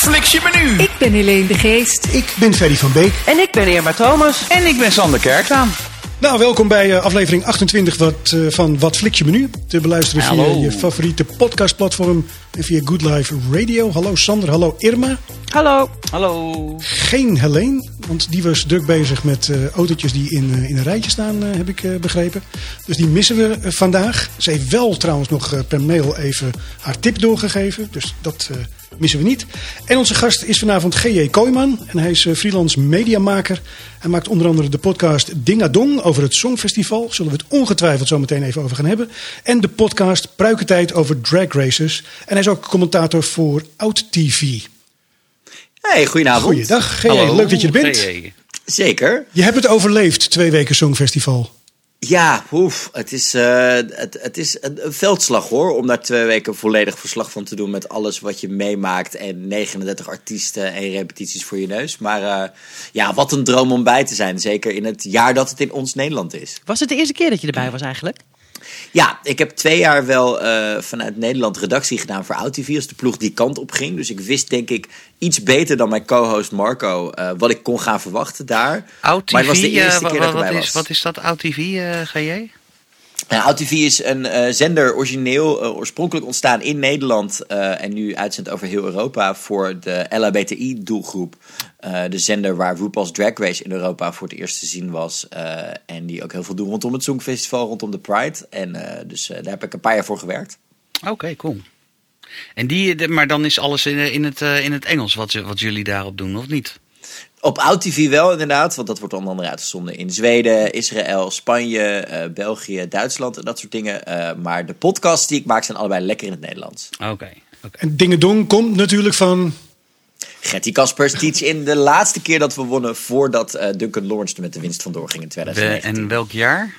fliks je menu? Ik ben Helene de Geest. Ik ben Ferry van Beek. En ik ben Irma Thomas. En ik ben Sander Kerklaan. Nou, welkom bij uh, aflevering 28 wat, uh, van Wat Flik je Menu. Te beluisteren Hallo. via je favoriete podcastplatform en via Good Life Radio. Hallo Sander, hallo Irma. Hallo. Hallo. Geen Helene, want die was druk bezig met uh, autootjes die in, in een rijtje staan, heb ik begrepen. Dus die missen we vandaag. Ze heeft wel trouwens nog per mail even haar tip doorgegeven. Dus dat missen we niet. En onze gast is vanavond G.J. Kooijman. En hij is freelance mediamaker. Hij maakt onder andere de podcast Dingadong over het Songfestival. Zullen we het ongetwijfeld zo meteen even over gaan hebben. En de podcast Pruikentijd over drag races. En hij is ook commentator voor Oud TV. Hey, goedenavond. Goeiedag, G.J. Leuk dat je er bent. Zeker. Je hebt het overleefd, twee weken Songfestival. Ja, oef, het is, uh, het, het is een, een, veldslag hoor. Om daar twee weken volledig verslag van te doen met alles wat je meemaakt. En 39 artiesten en repetities voor je neus. Maar uh, ja, wat een droom om bij te zijn. Zeker in het jaar dat het in ons Nederland is. Was het de eerste keer dat je erbij was eigenlijk? Ja, ik heb twee jaar wel uh, vanuit Nederland redactie gedaan voor OutTV als de ploeg die kant op ging. Dus ik wist denk ik iets beter dan mijn co-host Marco uh, wat ik kon gaan verwachten daar. OutTV, maar het was de eerste keer dat erbij is, was. wat is dat OutTV, GJ? Ja, OutTV is een uh, zender origineel uh, oorspronkelijk ontstaan in Nederland uh, en nu uitzendt over heel Europa voor de LHBTI doelgroep. de zender waar RuPaul's Drag Race in Europa voor het eerst te zien was en die ook heel veel doen rondom het Songfestival, rondom de Pride. En dus daar heb ik een paar jaar voor gewerkt. Oké, okay, cool. En die, maar dan is alles in, in, het, in het Engels wat, wat jullie daarop doen, of niet? Op OutTV wel inderdaad, want dat wordt onder andere uitgezonden in Zweden, Israël, Spanje, uh, België, Duitsland en dat soort dingen. Uh, maar de podcasts die ik maak zijn allebei lekker in het Nederlands. Oké. Okay, okay. En Dingedong komt natuurlijk van... Getty Kaspers teach in de laatste keer dat we wonnen voordat uh, Duncan Lawrence er met de winst vandoor ging in 2019. De, en welk jaar?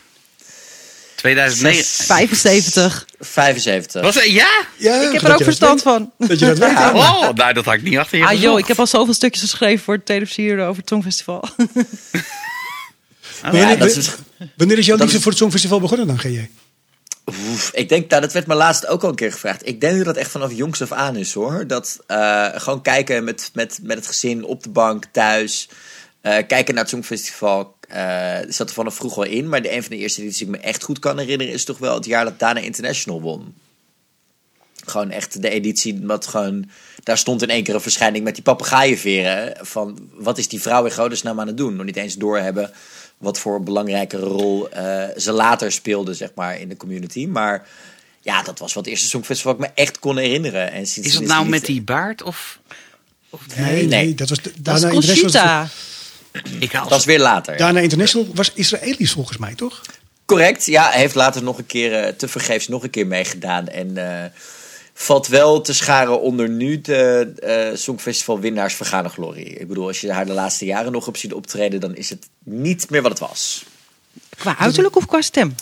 2009. 75. 75. Was het, ja? ja? Ik heb er ook verstand van. Dat je dat weet. Ja, oh, nou, dat had ik niet achter je Ah joh, ik heb al zoveel stukjes geschreven voor het televisie over het Songfestival. wanneer, ja, is, wanneer is jouw liefde is, voor het Songfestival begonnen dan, GJ? Oef, ik denk, nou, dat werd me laatst ook al een keer gevraagd. Ik denk dat dat echt vanaf jongs af aan is hoor. Dat uh, gewoon kijken met, met, met het gezin op de bank, thuis. Uh, kijken naar het Songfestival. Uh, zat er vanaf vroeg al in. Maar de, een van de eerste die ik me echt goed kan herinneren... is toch wel het jaar dat Dana International won. Gewoon echt de editie wat gewoon... Daar stond in één keer een verschijning met die papegaaienveren. Van wat is die vrouw in godesnaam aan het doen? Nog niet eens doorhebben wat voor belangrijke rol uh, ze later speelde, zeg maar, in de community. Maar ja, dat was wat het eerste Songfestival wat ik me echt kon herinneren. En is dat nou met die baard of... of nee, nee, nee, dat was de, Dana dat is Conchita. Ik dat was weer later. Dana ja. International was Israëlisch volgens mij, toch? Correct, ja. Hij heeft later nog een keer, uh, te vergeefs nog een keer meegedaan. En uh, valt wel te scharen onder nu de uh, Songfestival winnaars vergane glorie. Ik bedoel, als je haar de laatste jaren nog op ziet optreden, dan is het niet meer wat het was. Qua uiterlijk of qua stem?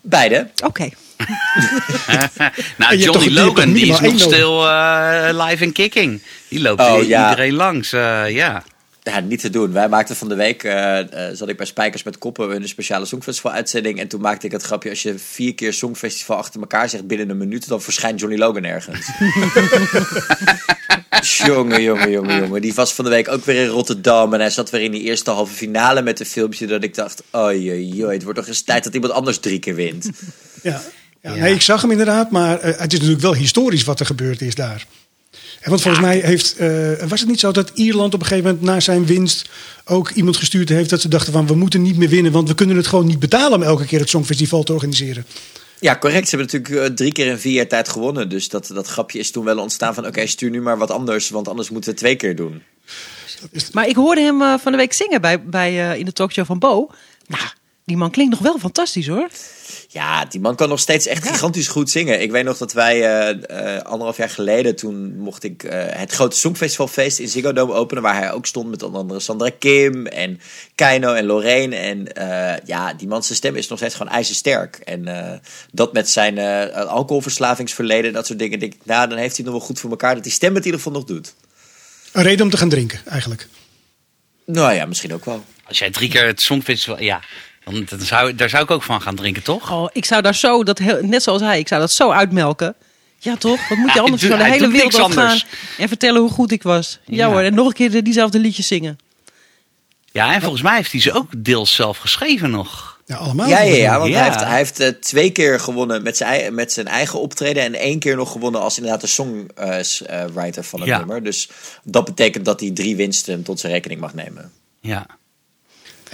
Beide. Oké. Okay. nou, Johnny Logan, die is nog stil uh, live en kicking. Die loopt oh, ja. iedereen langs, uh, ja. Ja, niet te doen. Wij maakten van de week, uh, uh, zat ik bij Spijkers met Koppen een speciale Songfestival-uitzending. En toen maakte ik het grapje, als je vier keer Songfestival achter elkaar zegt binnen een minuut, dan verschijnt Johnny Logan ergens. jongen, jongen, jongen, jongen. Die was van de week ook weer in Rotterdam. En hij zat weer in die eerste halve finale met een filmpje dat ik dacht, oei, oei, het wordt toch eens tijd dat iemand anders drie keer wint. Ja, ja, ja. Nee, ik zag hem inderdaad, maar uh, het is natuurlijk wel historisch wat er gebeurd is daar. En want volgens ja. mij heeft, uh, was het niet zo dat Ierland op een gegeven moment na zijn winst ook iemand gestuurd heeft dat ze dachten van we moeten niet meer winnen, want we kunnen het gewoon niet betalen om elke keer het Songfestival te organiseren. Ja, correct. Ze hebben natuurlijk uh, drie keer in vier jaar tijd gewonnen. Dus dat, dat grapje is toen wel ontstaan van oké, okay, stuur nu maar wat anders, want anders moeten we twee keer doen. Maar ik hoorde hem uh, van de week zingen bij, bij, in de talkshow van Bo. Nou, die man klinkt nog wel fantastisch hoor. Ja, die man kan nog steeds echt ja. gigantisch goed zingen. Ik weet nog dat wij uh, uh, anderhalf jaar geleden, toen mocht ik uh, het grote Songfestivalfeest in Ziggo Dome openen, waar hij ook stond met onder andere Sandra Kim en Keino en Lorraine. En ja, die man's stem is nog steeds gewoon ijzersterk. En dat met zijn alcoholverslavingsverleden en dat soort dingen, denk ik, nou, dan heeft hij nog wel goed voor elkaar dat die stem het in ieder geval nog doet. Een reden om te gaan drinken, eigenlijk. Nou ja, misschien ook wel. Als jij drie keer het Songfestival, ja, dan, dan zou, daar zou ik ook van gaan drinken, toch? Oh, ik zou daar zo, dat heel, net zoals hij, ik zou dat zo uitmelken. Ja, toch? Wat moet je anders van de hele wereld afgaan anders. en vertellen hoe goed ik was? Ja, Ja. hoor, en nog een keer de- diezelfde liedjes zingen. Ja, en volgens mij heeft hij ze ook deels zelf geschreven nog. Ja, allemaal. Ja, ja, ja, want Ja. hij heeft, hij heeft eh, twee keer gewonnen met zijn, met zijn eigen optreden. En één keer nog gewonnen als inderdaad de songwriter van het Ja. nummer. Dus dat betekent dat hij drie winsten tot zijn rekening mag nemen. Ja.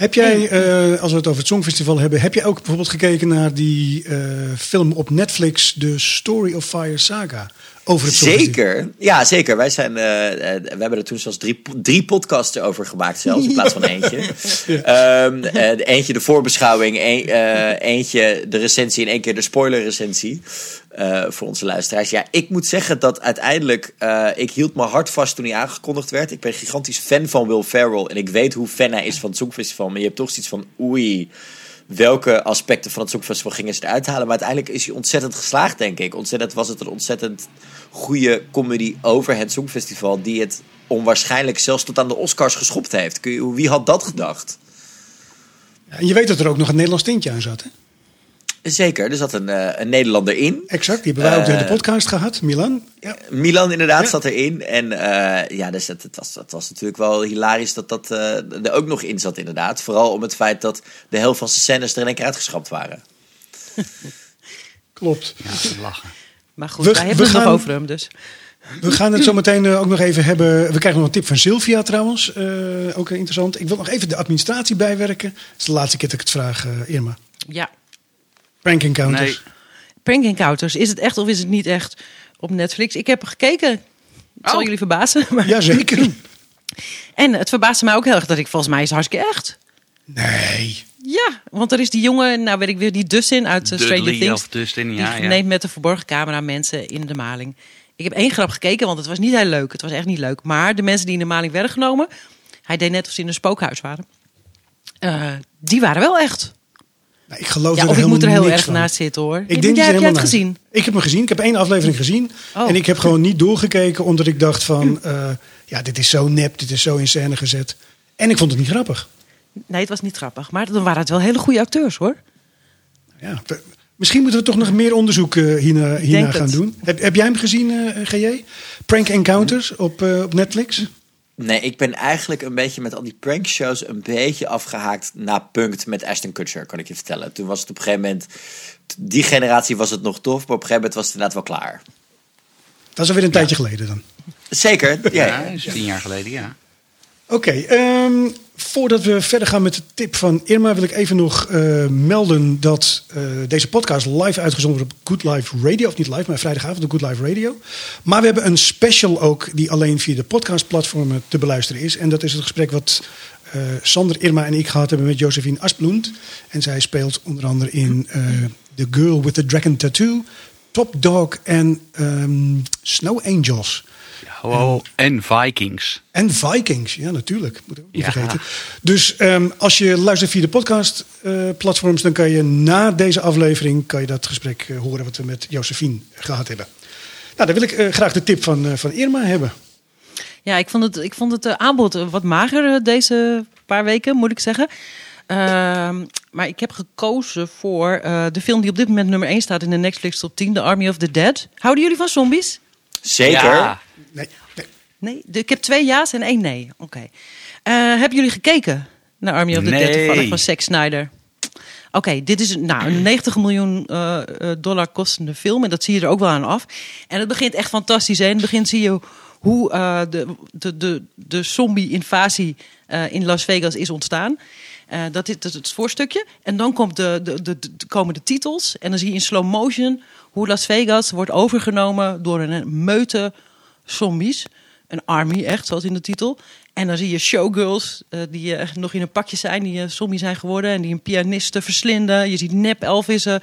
Heb jij, eh, als we het over het Songfestival hebben, heb jij ook bijvoorbeeld gekeken naar die eh, film op Netflix, The Story of Fire Saga? Over het Songfestival? Zeker, ja zeker. Wij zijn, eh, eh, we hebben er toen zelfs drie, drie podcasts over gemaakt zelfs, in plaats van eentje. Ehm, eh, eentje de voorbeschouwing, een- eentje de recensie en één keer de spoiler recensie. voor onze luisteraars. Ja, ik moet zeggen dat uiteindelijk, ik hield me hard vast toen hij aangekondigd werd. Ik ben gigantisch fan van Will Ferrell en ik weet hoe fan hij is van het Songfestival. Maar je hebt toch zoiets van, oei, welke aspecten van het Songfestival gingen ze eruit halen. Maar uiteindelijk is hij ontzettend geslaagd, denk ik. Ontzettend was het een ontzettend goede comedy over het Songfestival. Die het onwaarschijnlijk zelfs tot aan de Oscars geschopt heeft. Wie had dat gedacht? En je weet dat er ook nog een Nederlands tintje aan zat, hè? Zeker, er zat een, eh, een Nederlander in. Exact, die hebben wij ook de Eh, podcast gehad, Milan. Ja. Milan inderdaad Ja. zat erin. En eh, ja, dus het, het, was, het was natuurlijk wel hilarisch dat dat eh, er ook nog in zat inderdaad. Vooral om het feit dat de helft van zijn scènes er in één keer uitgeschrapt waren. Klopt. Ja, lachen. Maar goed, We- wij we hebben het nog gaan- over hem, dus. We gaan het zo meteen ook nog even hebben. We krijgen nog een tip van Sylvia trouwens. eh, ook interessant. Ik wil nog even de administratie bijwerken. Het is de laatste keer dat ik het vraag, Irma. Ja, Prank encounters. Nee. Prank Encounters. Is het echt of is het niet echt op Netflix? Ik heb er gekeken. Het zal Oh. jullie verbazen. Maar... Jazeker. En het verbaasde mij ook heel erg dat ik volgens mij is hartstikke echt. Nee. Ja, want er is die jongen, nou weet ik weer, die Dustin uit uh, Stranger Dudley Things. of Dustin, ja, die ja. neemt met de verborgen camera mensen in de maling. Ik heb één grap gekeken, want het was niet heel leuk. Het was echt niet leuk. Maar de mensen die in de maling werden genomen, hij deed net of ze in een spookhuis waren. Eh, die waren wel echt. Nou, ik geloof Ja, er of ik moet er heel erg van. naast zitten hoor. Ik denk jij, heb jij het gezien? Ik heb hem gezien. Ik heb één aflevering gezien. Oh. En ik heb gewoon niet doorgekeken omdat ik dacht van... eh, ja, dit is zo nep, dit is zo in scène gezet. En ik vond het niet grappig. Nee, het was niet grappig. Maar dan waren het wel hele goede acteurs hoor. Ja, misschien moeten we toch nog meer onderzoek eh, hierna, hierna gaan het. doen. Heb, heb jij hem gezien, eh GJ? Prank Encounters op, op Netflix? Nee, ik ben eigenlijk een beetje met al die prankshows een beetje afgehaakt na Punkt met Ashton Kutcher, kan ik je vertellen. Toen was het op een gegeven moment, die generatie was het nog tof, maar op een gegeven moment was het inderdaad wel klaar. Dat is alweer een tijdje geleden dan. Zeker, ja. Ja, is tien jaar geleden, ja. Oké, ehm, voordat we verder gaan met de tip van Irma, wil ik even nog eh, melden dat eh, deze podcast live uitgezonden wordt op Good Life Radio. Of niet live, maar vrijdagavond op Good Life Radio. Maar we hebben een special ook die alleen via de podcastplatformen te beluisteren is. En dat is het gesprek wat eh, Sander, Irma en ik gehad hebben met Josephine Asplund. En zij speelt onder andere in The Girl with the Dragon Tattoo, Top Dog en ehm, Snow Angels. Oh, en Vikings. En Vikings, ja natuurlijk. Moet ik ook niet Ja. vergeten. Dus ehm, als je luistert via de podcast eh, platforms, dan kan je na deze aflevering kan je dat gesprek eh, horen wat we met Josephine gehad hebben. Nou, dan wil ik eh, graag de tip van, eh, van Irma hebben. Ja, ik vond het, ik vond het aanbod wat mager deze paar weken, moet ik zeggen. Ehm, maar ik heb gekozen voor eh, de film die op dit moment nummer 1 staat in de Netflix top 10, The Army of the Dead. Houden jullie van zombies? Zeker. Ja. Nee, nee. Ik heb twee ja's en één nee. Oké. Eh, hebben jullie gekeken naar Army of the Dead toevallig van Zack Snyder? Oké, dit is een- nou, een 90 miljoen eh, eh, dollar kostende film. En dat zie je er ook wel aan af. En het begint echt fantastisch. Hè? In het begin zie je hoe eh, de, de, de, de zombie-invasie eh, in Las Vegas is ontstaan. Eh, dat, is, dat is het voorstukje. En dan komt de, de, de, de, komen de titels. En dan zie je in slow motion hoe Las Vegas wordt overgenomen door een meute zombies. Een army, echt, zoals in de titel. En dan zie je showgirls eh, die eh, nog in een pakje zijn, die uh, zombie zijn geworden. En die een pianiste verslinden. Je ziet nep Elvissen,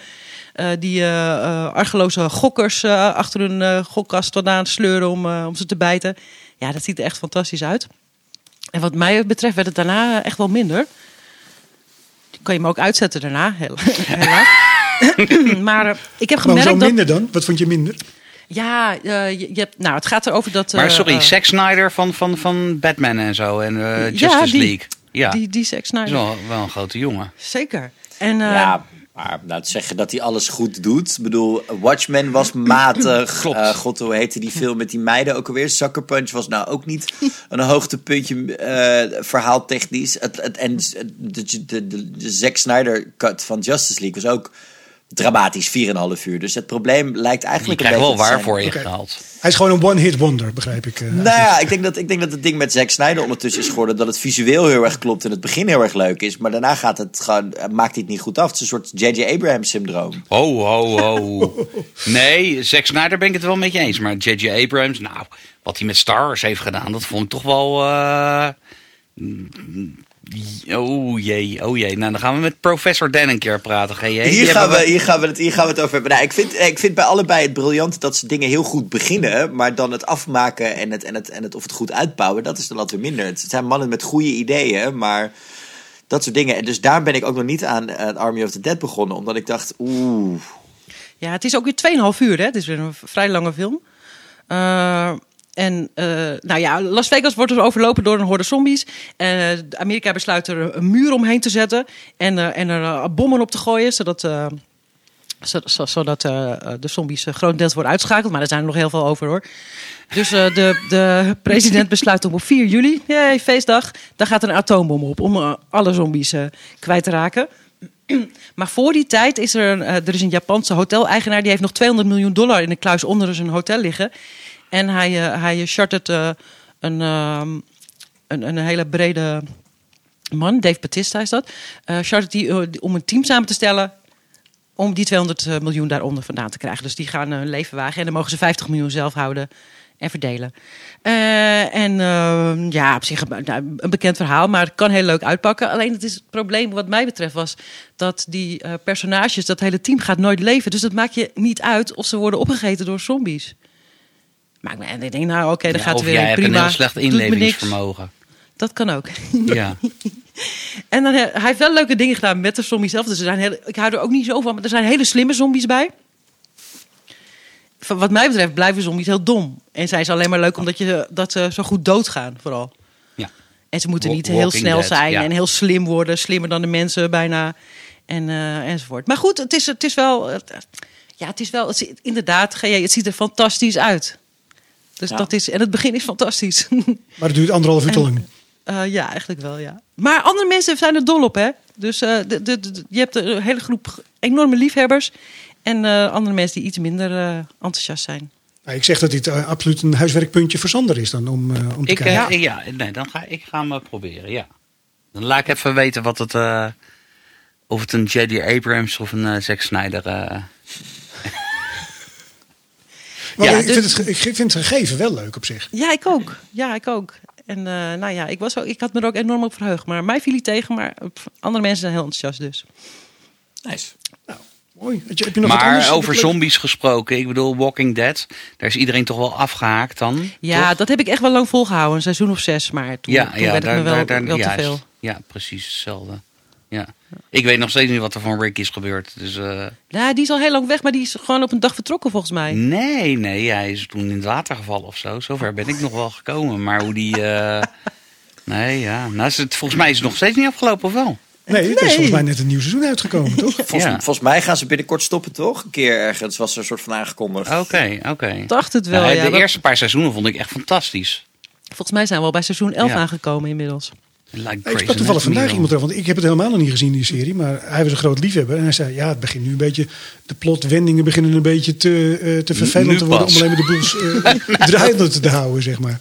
die argeloze gokkers achter hun gokkast vandaan sleuren om, om ze te bijten. Ja, dat ziet er echt fantastisch uit. En wat mij betreft werd het daarna echt wel minder. Die kan je me ook uitzetten daarna, helaas. maar eh, ik heb Maar gemerkt dat... minder dan? Wat vond je minder? Ja, eh, je, je hebt, nou, het gaat erover dat... Maar eh, sorry, eh, Zack Snyder van, van, van Batman en zo. En eh, Ja, Justice die- League. Ja, Die, die Zack dat is Snyder. wel, wel een grote jongen. Zeker. En, eh, Ja, Maar nou, te zeggen dat hij alles goed doet. Ik bedoel, Watchmen was matig. Klopt. Eh, God, hoe heette die film met die meiden ook alweer? Sucker Punch was nou ook niet een hoogtepuntje eh verhaaltechnisch. Het, het, en de, de, de, de, de Zack Snyder cut van Justice League was ook dramatisch, 4,5 uur. Dus het probleem lijkt Je eigenlijk krijgt een wel waar zijn- voor je gehaald. Hij is gewoon een one-hit wonder, begrijp ik. eh. Nou ja, ik denk, dat, ik denk dat het ding met Zack Snyder ondertussen is geworden dat het visueel heel erg klopt en het begin heel erg leuk is. Maar daarna gaat het gewoon, eh, maakt hij het niet goed af. Het is een soort J.J. Abrams syndroom. Ho, ho, ho. Nee, Zack Snyder ben ik het wel met je eens. Maar J.J. Abrams, nou, wat hij met Star Wars heeft gedaan, dat vond ik toch wel... eh, mm, Oh jee, oh jee. Nou, dan gaan we met professor Dan een keer praten. Ga je, Hier gaan, we, hier, gaan we het, hier gaan we het over hebben. Nou, ik, vind, ik vind bij allebei het briljant dat ze dingen heel goed beginnen. Maar dan het afmaken en, het, en, het, en het, of het goed uitbouwen, dat is dan altijd weer minder. Het zijn mannen met goede ideeën, maar dat soort dingen. En dus daar ben ik ook nog niet aan eh, Army of the Dead begonnen. Omdat ik dacht, oeh. Ja, het is ook weer 2,5 uur. Hè? Het is weer een vrij lange film. Eh, en eh, nou ja, Las Vegas wordt dus overlopen door een horde zombies. Eh, Amerika besluit er een muur omheen te zetten. En, eh, en er bommen op te gooien. Zodat, zo- zo- zodat de zombies uh, grotendeels worden uitschakeld. Maar er zijn er nog heel veel over hoor. Dus de, de president besluit om op 4 juli, feestdag, daar gaat een atoombom op om alle zombies kwijt te raken. Maar voor die tijd is er een, er is een Japanse hoteleigenaar die heeft nog 200 miljoen dollar in de kluis onder zijn hotel liggen. En hij, eh, hij chartert eh, een, ehm, een, een hele brede man, Dave Batista is dat, eh chartert die om een team samen te stellen om die 200 miljoen daaronder vandaan te krijgen. Dus die gaan hun leven wagen en dan mogen ze 50 miljoen zelf houden en verdelen. En eh, ja, op zich een, nou, een bekend verhaal, maar het kan heel leuk uitpakken. Alleen het, is het probleem wat mij betreft was dat die personages, dat hele team gaat nooit leven. Dus dat maakt je niet uit of ze worden opgegeten door zombies. Maar ik, ik denk, nou oké, dan Ja, gaat het weer jij hebt prima. een heel slecht inlevingsvermogen. Dat kan ook. Ja. En dan, hij heeft wel leuke dingen gedaan met de zombies zelf. Dus er zijn hele, ik hou er ook niet zo van, maar er zijn hele slimme zombies bij. Van Wat mij betreft blijven zombies heel dom. En zijn ze alleen maar leuk omdat je, dat ze zo goed doodgaan, vooral. Ja. En ze moeten niet heel snel Dead, zijn ja. en heel slim worden. Slimmer dan de mensen bijna. En, eh, enzovoort. Maar goed, het is, het is wel... ja, het is wel... Het, inderdaad, het ziet er fantastisch uit. Dus Ja. dat is... En het begin is fantastisch. Maar het duurt anderhalf uur te lang. Eh, ja, eigenlijk wel, ja. Maar andere mensen zijn er dol op, hè? Dus eh, de, de, de- je hebt een hele groep enorme liefhebbers. En eh, andere mensen die iets minder eh, enthousiast zijn. Nou, ik zeg dat dit absoluut een huiswerkpuntje voor Sander is dan om, om te Ik, kijken. ja, nee, dan ga ik ga hem proberen, ja. Dan laat ik even weten wat het, eh, of het een J.D. Abrams of een Zack Snyder... Maar ja, ik, dus- vind het, ik vind het gegeven wel leuk op zich. Ja, ik ook. Ja, ik ook. En eh, nou ja, ik, was ook, ik had me er ook enorm op verheugd. Maar mij viel hij tegen, maar andere mensen zijn heel enthousiast dus. Nice. Mooi. Heb je, heb je nog wat maar anders? over zombies gesproken, ik bedoel Walking Dead, daar is iedereen toch wel afgehaakt dan? Ja, toch? dat heb ik echt wel lang volgehouden. Een seizoen of zes, maar toen, ja, toen ja, werd het me wel, wel te juist. veel. Ja, precies hetzelfde. Ja. Ik weet nog steeds niet wat er van Rick is gebeurd. Dus, eh, Ja, die is al heel lang weg, maar die is gewoon op een dag vertrokken volgens mij. nee, nee, hij is toen in het water gevallen of zo. Zover ben ik nog wel gekomen. Maar hoe die... eh, nee, ja. Nou, is het, volgens mij is het nog steeds niet afgelopen, of wel? Nee, er is volgens mij net een nieuw seizoen uitgekomen, toch? Volgens, Ja. volgens mij gaan ze binnenkort stoppen, toch? Een keer ergens was er een soort van aangekondigd. Oké, oké. Ik dacht het wel, Nou, ja. de eerste paar seizoenen vond ik echt fantastisch. Volgens mij zijn we al bij seizoen 11 Ja. aangekomen inmiddels. Like Ik sprak toevallig vandaag iemand over, want ik heb het helemaal nog niet gezien, die serie. Maar hij was een groot liefhebber. En hij zei, ja, het begint nu een beetje... De plotwendingen beginnen een beetje te, eh, te vervelend Nu te worden... pas. om alleen maar de boels eh draaiende te houden, zeg maar.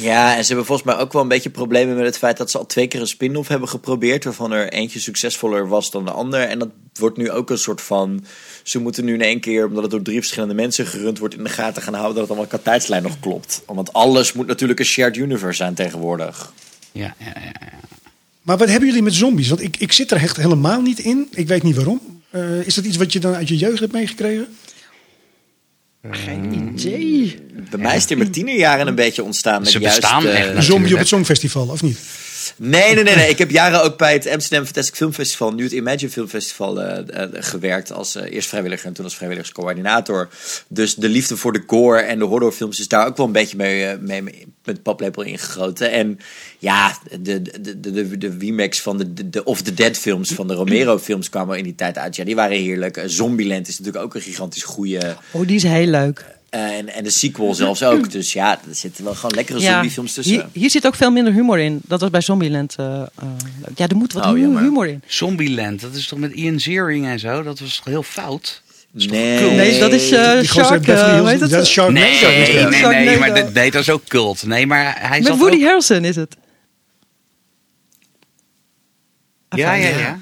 Ja, en ze hebben volgens mij ook wel een beetje problemen met het feit dat ze al twee keer een spin-off hebben geprobeerd. Waarvan er eentje succesvoller was dan de ander. En dat wordt nu ook een soort van. Ze moeten nu in één keer, omdat het door drie verschillende mensen gerund wordt, in de gaten gaan houden dat het allemaal qua tijdslijn nog klopt. Want alles moet natuurlijk een shared universe zijn tegenwoordig. Ja, ja. Maar wat hebben jullie met zombies? Want ik, ik zit er echt helemaal niet in. Ik weet niet waarom. Eh, is dat iets wat je dan uit je jeugd hebt meegekregen? Geen idee. Bij mij is het in mijn tienerjaren een beetje ontstaan. Met Ze juist, bestaan eh, echt zombie op het Songfestival, of niet? Nee, nee, nee, nee. Ik heb jaren ook bij het Amsterdam Fantastic Film Festival, nu het Imagine Film Festival, eh, eh, gewerkt. Als eh, eerst vrijwilliger en toen als vrijwilligerscoördinator. Dus de liefde voor de gore en de horrorfilms is daar ook wel een beetje mee, mee, mee- met paplepel ingegoten. En ja, de, de, de, de, remakes van de, de, de Of the Dead films, van de Romero films kwamen in die tijd uit. Ja, die waren heerlijk. Zombieland is natuurlijk ook een gigantisch goede. Oh, die is heel leuk. En, en de sequel zelfs ook. Dus ja, er zitten wel gewoon lekkere zombiefilms tussen. hier, hier zit ook veel minder humor in. Dat was bij Zombieland. leuk. ja, er moet wat Oh, hu- jammer. humor in. Zombieland, dat is toch met Ian Ziering en zo? Dat was toch heel fout? Nee, Nee, dat is eh Die uit Shark. Hoe heet dat Sharknado. Nee, dat. nee, nee, Sharknado. maar dat, nee, dat is ook cult. Nee, maar hij Met Woody ook- Harrelson is het. Ja, ja, ja.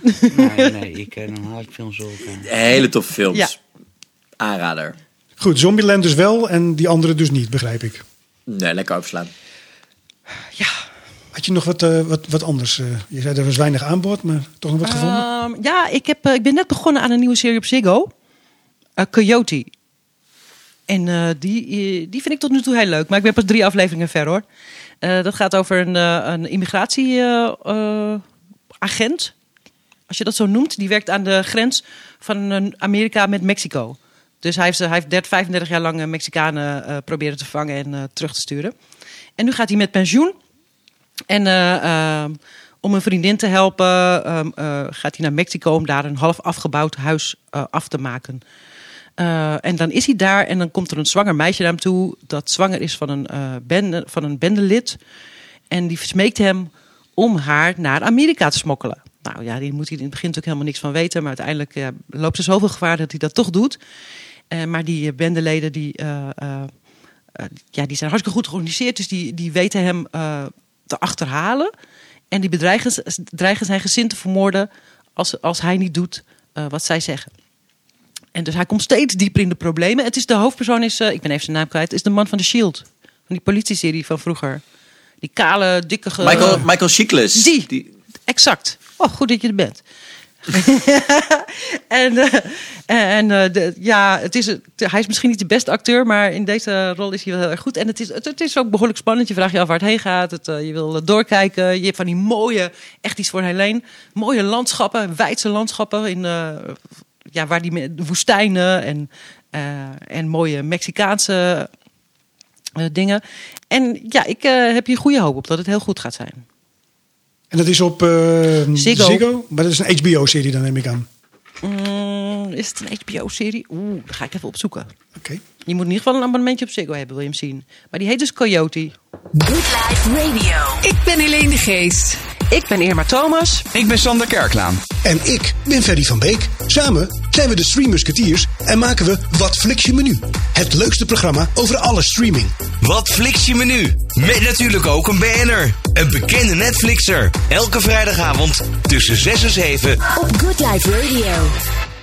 Nee, nee, ik, dan haal ik films eh. Hele toffe films. Ja. Aanrader. Goed, Zombieland dus wel en die andere dus niet, begrijp ik. Nee, lekker overslaan. Ja. Had je nog wat, eh, wat, wat anders? eh? je zei er was weinig aanbod, maar toch nog wat gevonden? Ehm, ja, ik, heb, eh, ik ben net begonnen aan een nieuwe serie op Ziggo. Coyote. En eh, die, die vind ik tot nu toe heel leuk. Maar ik ben pas drie afleveringen ver hoor. Eh, dat gaat over een, eh, een immigratieagent. Als je dat zo noemt. Die werkt aan de grens van Amerika met Mexico. Dus hij heeft, hij heeft 30, 35 jaar lang eh, Mexicanen eh, proberen te vangen en eh, terug te sturen. En nu gaat hij met pensioen. En eh, om een vriendin te helpen, ehm, eh, gaat hij naar Mexico om daar een half afgebouwd huis eh, af te maken. Eh, en dan is hij daar en dan komt er een zwanger meisje naar hem toe. Dat zwanger is van een, eh, bende, van een bendelid. En die smeekt hem om haar naar Amerika te smokkelen. Nou ja, die moet hij in het begin natuurlijk helemaal niks van weten. Maar uiteindelijk eh, loopt er zoveel gevaar dat hij dat toch doet. Eh, maar die eh, bendeleden die, eh, ja, die zijn hartstikke goed georganiseerd. Dus die, die weten hem te achterhalen. En die bedreigen, dreigen zijn gezin te vermoorden als, als hij niet doet wat zij zeggen. En dus hij komt steeds dieper in de problemen. Het is de hoofdpersoon is, ik ben even zijn naam kwijt, is de man van de Shield. Van die politieserie van vroeger. Die kale, dikke... Michael, Michael Chiklis. Die. Exact. Oh, goed dat je er bent. en eh, en eh, de, ja, het is, hij is misschien niet de beste acteur, maar in deze rol is hij wel heel erg goed. En het is, het, is ook behoorlijk spannend. Je vraagt je af waar het heen gaat. Eh, je wil doorkijken. Je hebt van die mooie, echt iets voor Helene, mooie landschappen, wijdse landschappen in, ja, waar die woestijnen en, en mooie Mexicaanse dingen. En ja, ik heb hier goede hoop op dat het heel goed gaat zijn. En dat is op eh, Ziggo. Maar dat is een HBO-serie dan, neem ik aan. Mm, is het een HBO-serie? Oeh, dat ga ik even opzoeken. Oké. Je moet in ieder geval een abonnementje op Ziggo hebben, wil je hem zien. Maar die heet dus Coyote. Good Life Radio. Ik ben Helene de Geest. Ik ben Irma Thomas. Ik ben Sander Kerklaan. En ik ben Ferry van Beek. Samen zijn we de Stream Musketeers en maken we Wat Flix je menu? Het leukste programma over alle streaming. Wat fliks je menu? Met natuurlijk ook een BN'er. Een bekende Netflixer. Elke vrijdagavond tussen 6 en 7. Op Good Life Radio.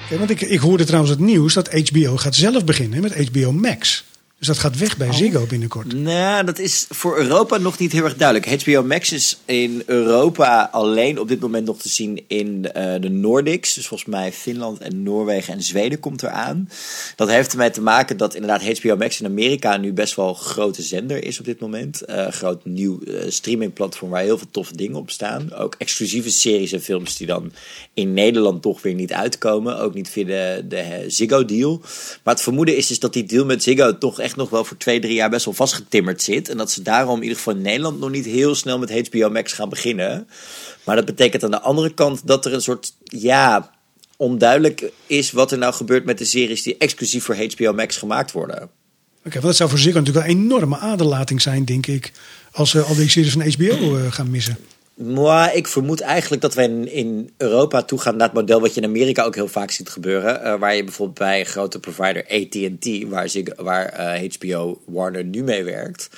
Ja, want ik, ik hoorde trouwens het nieuws dat HBO gaat zelf beginnen met HBO Max. Dus dat gaat weg bij Ziggo binnenkort. Nou, dat is voor Europa nog niet heel erg duidelijk. HBO Max is in Europa alleen op dit moment nog te zien in eh, de Nordics. Dus volgens mij Finland en Noorwegen en Zweden komt eraan. Dat heeft ermee te maken dat inderdaad HBO Max in Amerika nu best wel een grote zender is op dit moment. Een groot nieuw eh, streamingplatform waar heel veel toffe dingen op staan. Ook exclusieve series en films die dan in Nederland toch weer niet uitkomen. Ook niet via de, de Ziggo-deal. Maar het vermoeden is dus dat die deal met Ziggo toch echt nog wel voor twee, drie jaar best wel vastgetimmerd zit. En dat ze daarom in ieder geval in Nederland nog niet heel snel met HBO Max gaan beginnen. Maar dat betekent aan de andere kant dat er een soort, ja, onduidelijk is wat er nou gebeurt met de series die exclusief voor HBO Max gemaakt worden. Oké, want dat zou voor Ziggo natuurlijk een enorme aderlating zijn, denk ik. Als ze al die series van HBO eh, gaan missen. Maar ik vermoed eigenlijk dat wij in, Europa toegaan naar het model wat je in Amerika ook heel vaak ziet gebeuren. eh, waar je bijvoorbeeld bij een grote provider AT&T, waar, waar eh, HBO Warner nu mee werkt.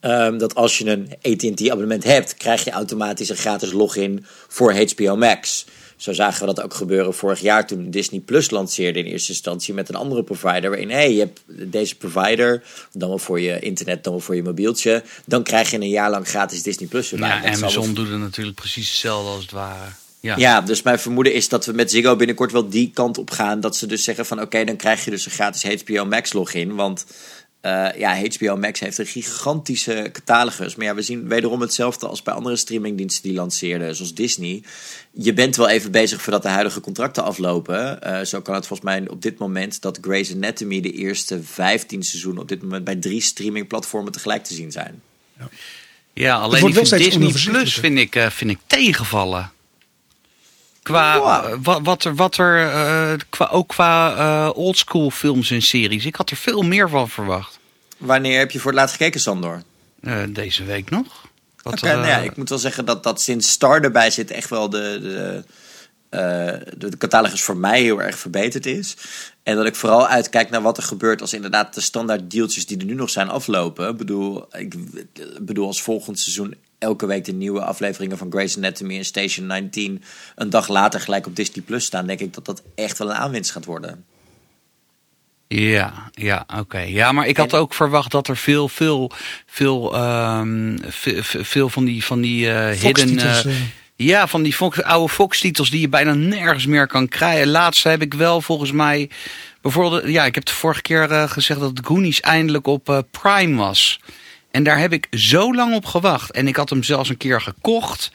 ehm, dat als je een AT&T abonnement hebt, krijg je automatisch een gratis login voor HBO Max. Zo zagen we dat ook gebeuren vorig jaar toen Disney Plus lanceerde in eerste instantie met een andere provider. Waarin hey, je hebt deze provider, dan wel voor je internet, dan wel voor je mobieltje. Dan krijg je een jaar lang gratis Disney Plus erbij. Ja, Dat Amazon doet het natuurlijk precies hetzelfde als het ware. Ja. ja, dus mijn vermoeden is dat we met Ziggo binnenkort wel die kant op gaan. Dat ze dus zeggen van oké, dan krijg je dus een gratis HBO Max login. Want eh, ja, HBO Max heeft een gigantische catalogus. Maar ja, we zien wederom hetzelfde als bij andere streamingdiensten die lanceerden, zoals Disney. Je bent wel even bezig voordat de huidige contracten aflopen. Eh, zo kan het volgens mij op dit moment dat Grey's Anatomy de eerste 15 seizoenen op dit moment bij drie streamingplatformen tegelijk te zien zijn. Ja, alleen wordt die van Disney Plus vind ik, eh, vind ik tegenvallen. Qua, eh, wat, wat er, wat er eh, qua, ook qua eh, oldschool films en series. Ik had er veel meer van verwacht. Wanneer heb je voor het laatst gekeken, Sandor? Deze week nog. Wat, Oké, nou ja, ik moet wel zeggen dat, dat sinds Star erbij zit echt wel de, de, de, de catalogus voor mij heel erg verbeterd is. En dat ik vooral uitkijk naar wat er gebeurt als inderdaad de standaard deeltjes die er nu nog zijn aflopen. Ik bedoel, ik bedoel als volgend seizoen elke week de nieuwe afleveringen van Grey's Anatomy en Station 19 een dag later gelijk op Disney Plus staan, denk ik dat dat echt wel een aanwinst gaat worden. Ja, ja, oké. Ja, maar ik had ook verwacht dat er veel, veel, veel, ehm, veel, veel van die, van die eh, hidden... Eh, ja, van die Fox, oude Fox-titels die je bijna nergens meer kan krijgen. Laatst heb ik wel volgens mij... Bijvoorbeeld, ja, ik heb de vorige keer eh, gezegd dat Goonies eindelijk op Prime was. En daar heb ik zo lang op gewacht. En ik had hem zelfs een keer gekocht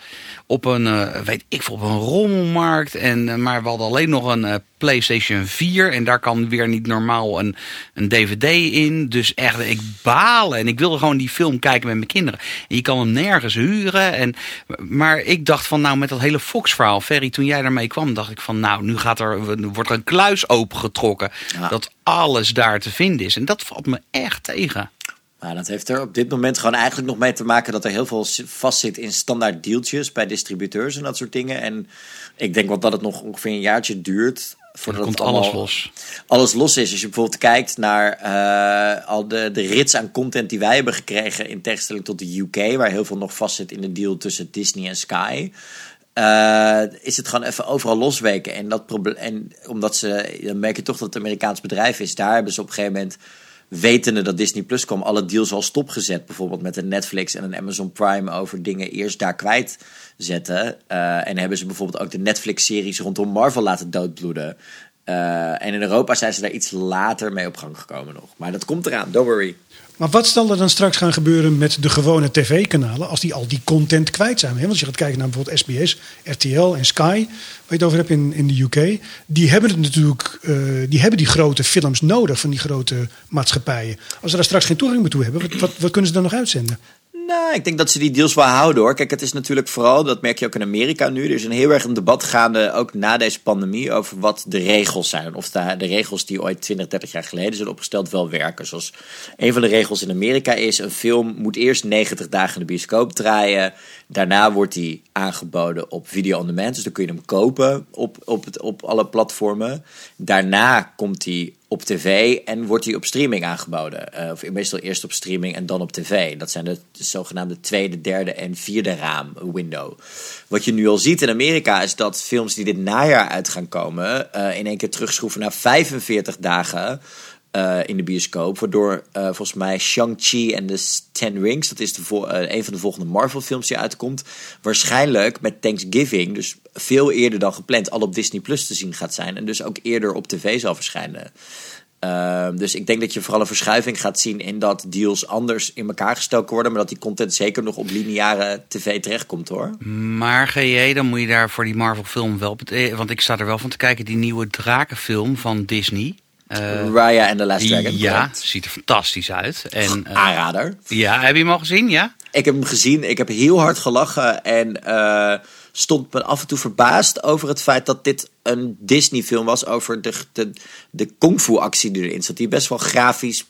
op een, eh, weet ik veel, op een rommelmarkt. En, eh, maar we hadden alleen nog een eh, PlayStation 4. En daar kan weer niet normaal een, een DVD in. Dus echt, ik balen. En ik wilde gewoon die film kijken met mijn kinderen. En je kan hem nergens huren. En, maar ik dacht van, nou, met dat hele Fox-verhaal. Ferry, toen jij daarmee kwam, dacht ik van, nou, nu gaat er, wordt er een kluis opengetrokken. Ja. Dat alles daar te vinden is. En dat valt me echt tegen. Maar dat heeft er op dit moment gewoon eigenlijk nog mee te maken dat er heel veel vastzit in standaard deeltjes bij distributeurs en dat soort dingen. En ik denk wel dat het nog ongeveer een jaartje duurt voordat komt het alles los. alles los is. Als je bijvoorbeeld kijkt naar eh, al de, de rits aan content die wij hebben gekregen in tegenstelling tot de UK, waar heel veel nog vastzit in de deal tussen Disney en Sky. eh, is het gewoon even overal losweken. En, dat en omdat ze, dan merk je toch dat het Amerikaans bedrijf is. Daar hebben ze op een gegeven moment, wetende dat Disney Plus kwam, alle deals al stopgezet. Bijvoorbeeld met een Netflix en een Amazon Prime over dingen eerst daar kwijtzetten. Eh en hebben ze bijvoorbeeld ook de Netflix-series rondom Marvel laten doodbloeden. Eh, en in Europa zijn ze daar iets later mee op gang gekomen nog. Maar dat komt eraan, don't worry. Maar wat zal er dan straks gaan gebeuren met de gewone tv-kanalen als die al die content kwijt zijn? Want als je gaat kijken naar bijvoorbeeld SBS, RTL en Sky, waar je het over hebt in, in de UK, die hebben het natuurlijk, eh, die hebben die grote films nodig van die grote maatschappijen. Als ze daar straks geen toegang meer toe hebben, wat, wat kunnen ze dan nog uitzenden? Nou, ik denk dat ze die deals wel houden hoor. Kijk, het is natuurlijk vooral, dat merk je ook in Amerika nu. Er is een heel erg een debat gaande, ook na deze pandemie, over wat de regels zijn. Of de, de regels die ooit 20, 30 jaar geleden zijn opgesteld wel werken. Zoals een van de regels in Amerika is: een film moet eerst 90 dagen in de bioscoop draaien. Daarna wordt die aangeboden op video on demand. Dus dan kun je hem kopen op, op, het, op alle platformen. Daarna komt hij op tv en wordt hij op streaming aangeboden. Eh, of meestal eerst op streaming en dan op tv. Dat zijn de, de zogenaamde tweede, derde en vierde raam window. Wat je nu al ziet in Amerika is dat films die dit najaar uit gaan komen... eh, in één keer terugschroeven naar 45 dagen eh, in de bioscoop. Waardoor volgens mij Shang-Chi en de Ten Rings... dat is de eh, een van de volgende Marvel films die uitkomt... waarschijnlijk met Thanksgiving... dus veel eerder dan gepland al op Disney Plus te zien gaat zijn... en dus ook eerder op tv zal verschijnen. Ehm, dus ik denk dat je vooral een verschuiving gaat zien in dat deals anders in elkaar gestoken worden, maar dat die content zeker nog op lineare tv terechtkomt hoor. Maar GJ, dan moet je daar voor die Marvel film wel... eh, Want ik sta er wel van te kijken, die nieuwe drakenfilm van Disney. Eh, Raya and the Last Dragon. ja, correct. ziet er fantastisch uit. En, eh, Aanrader. ja, heb je hem al gezien? Ja? Ik heb hem gezien, ik heb heel hard gelachen en stond me af en toe verbaasd over het feit dat dit een Disney-film was over de, de, de kung fu actie die erin zat. Die best wel grafisch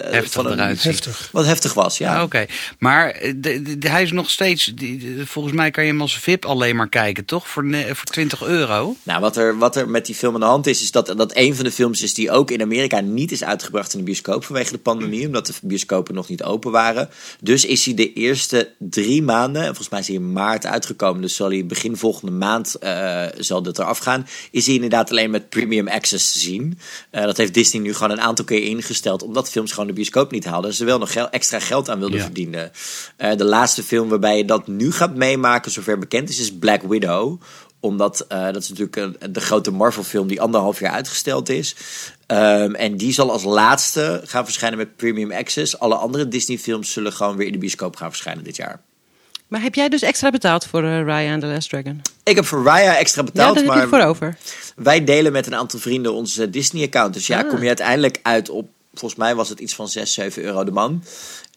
Heftig van een-. Heftig. wat heftig was, ja. Ah, Oké, maar eh, de, hij is nog steeds... die- volgens mij kan je hem als VIP alleen maar kijken, toch? Voor, ne- voor 20 euro. Nou, wat er, wat er met die film aan de hand is, is dat dat een van de films is die ook in Amerika niet is uitgebracht in de bioscoop vanwege de pandemie, omdat de bioscopen nog niet open waren. Dus is hij de eerste drie maanden, en volgens mij is hij in maart uitgekomen, dus zal hij begin volgende maand eh, zal dat eraf gaan, is hij inderdaad alleen met premium access te zien. Eh, dat heeft Disney nu gewoon een aantal keer ingesteld, omdat films gewoon de bioscoop niet haalden. Ze wel nog gel- extra geld aan wilden Ja. verdienen. Eh, de laatste film waarbij je dat nu gaat meemaken, zover bekend is, is Black Widow Omdat eh, dat is natuurlijk een- de grote Marvel-film die anderhalf jaar uitgesteld is. Ehm, en die zal als laatste gaan verschijnen met Premium Access. Alle andere Disney-films zullen gewoon weer in de bioscoop gaan verschijnen dit jaar. Maar heb jij dus extra betaald voor eh, Raya and the Last Dragon? Ik heb voor Raya extra Ja, betaald, daar heb maar ik voor over. wij delen met een aantal vrienden ons eh, Disney-account. Dus ja, Ah. kom je uiteindelijk uit op, volgens mij was het iets van 6, 7 euro de man.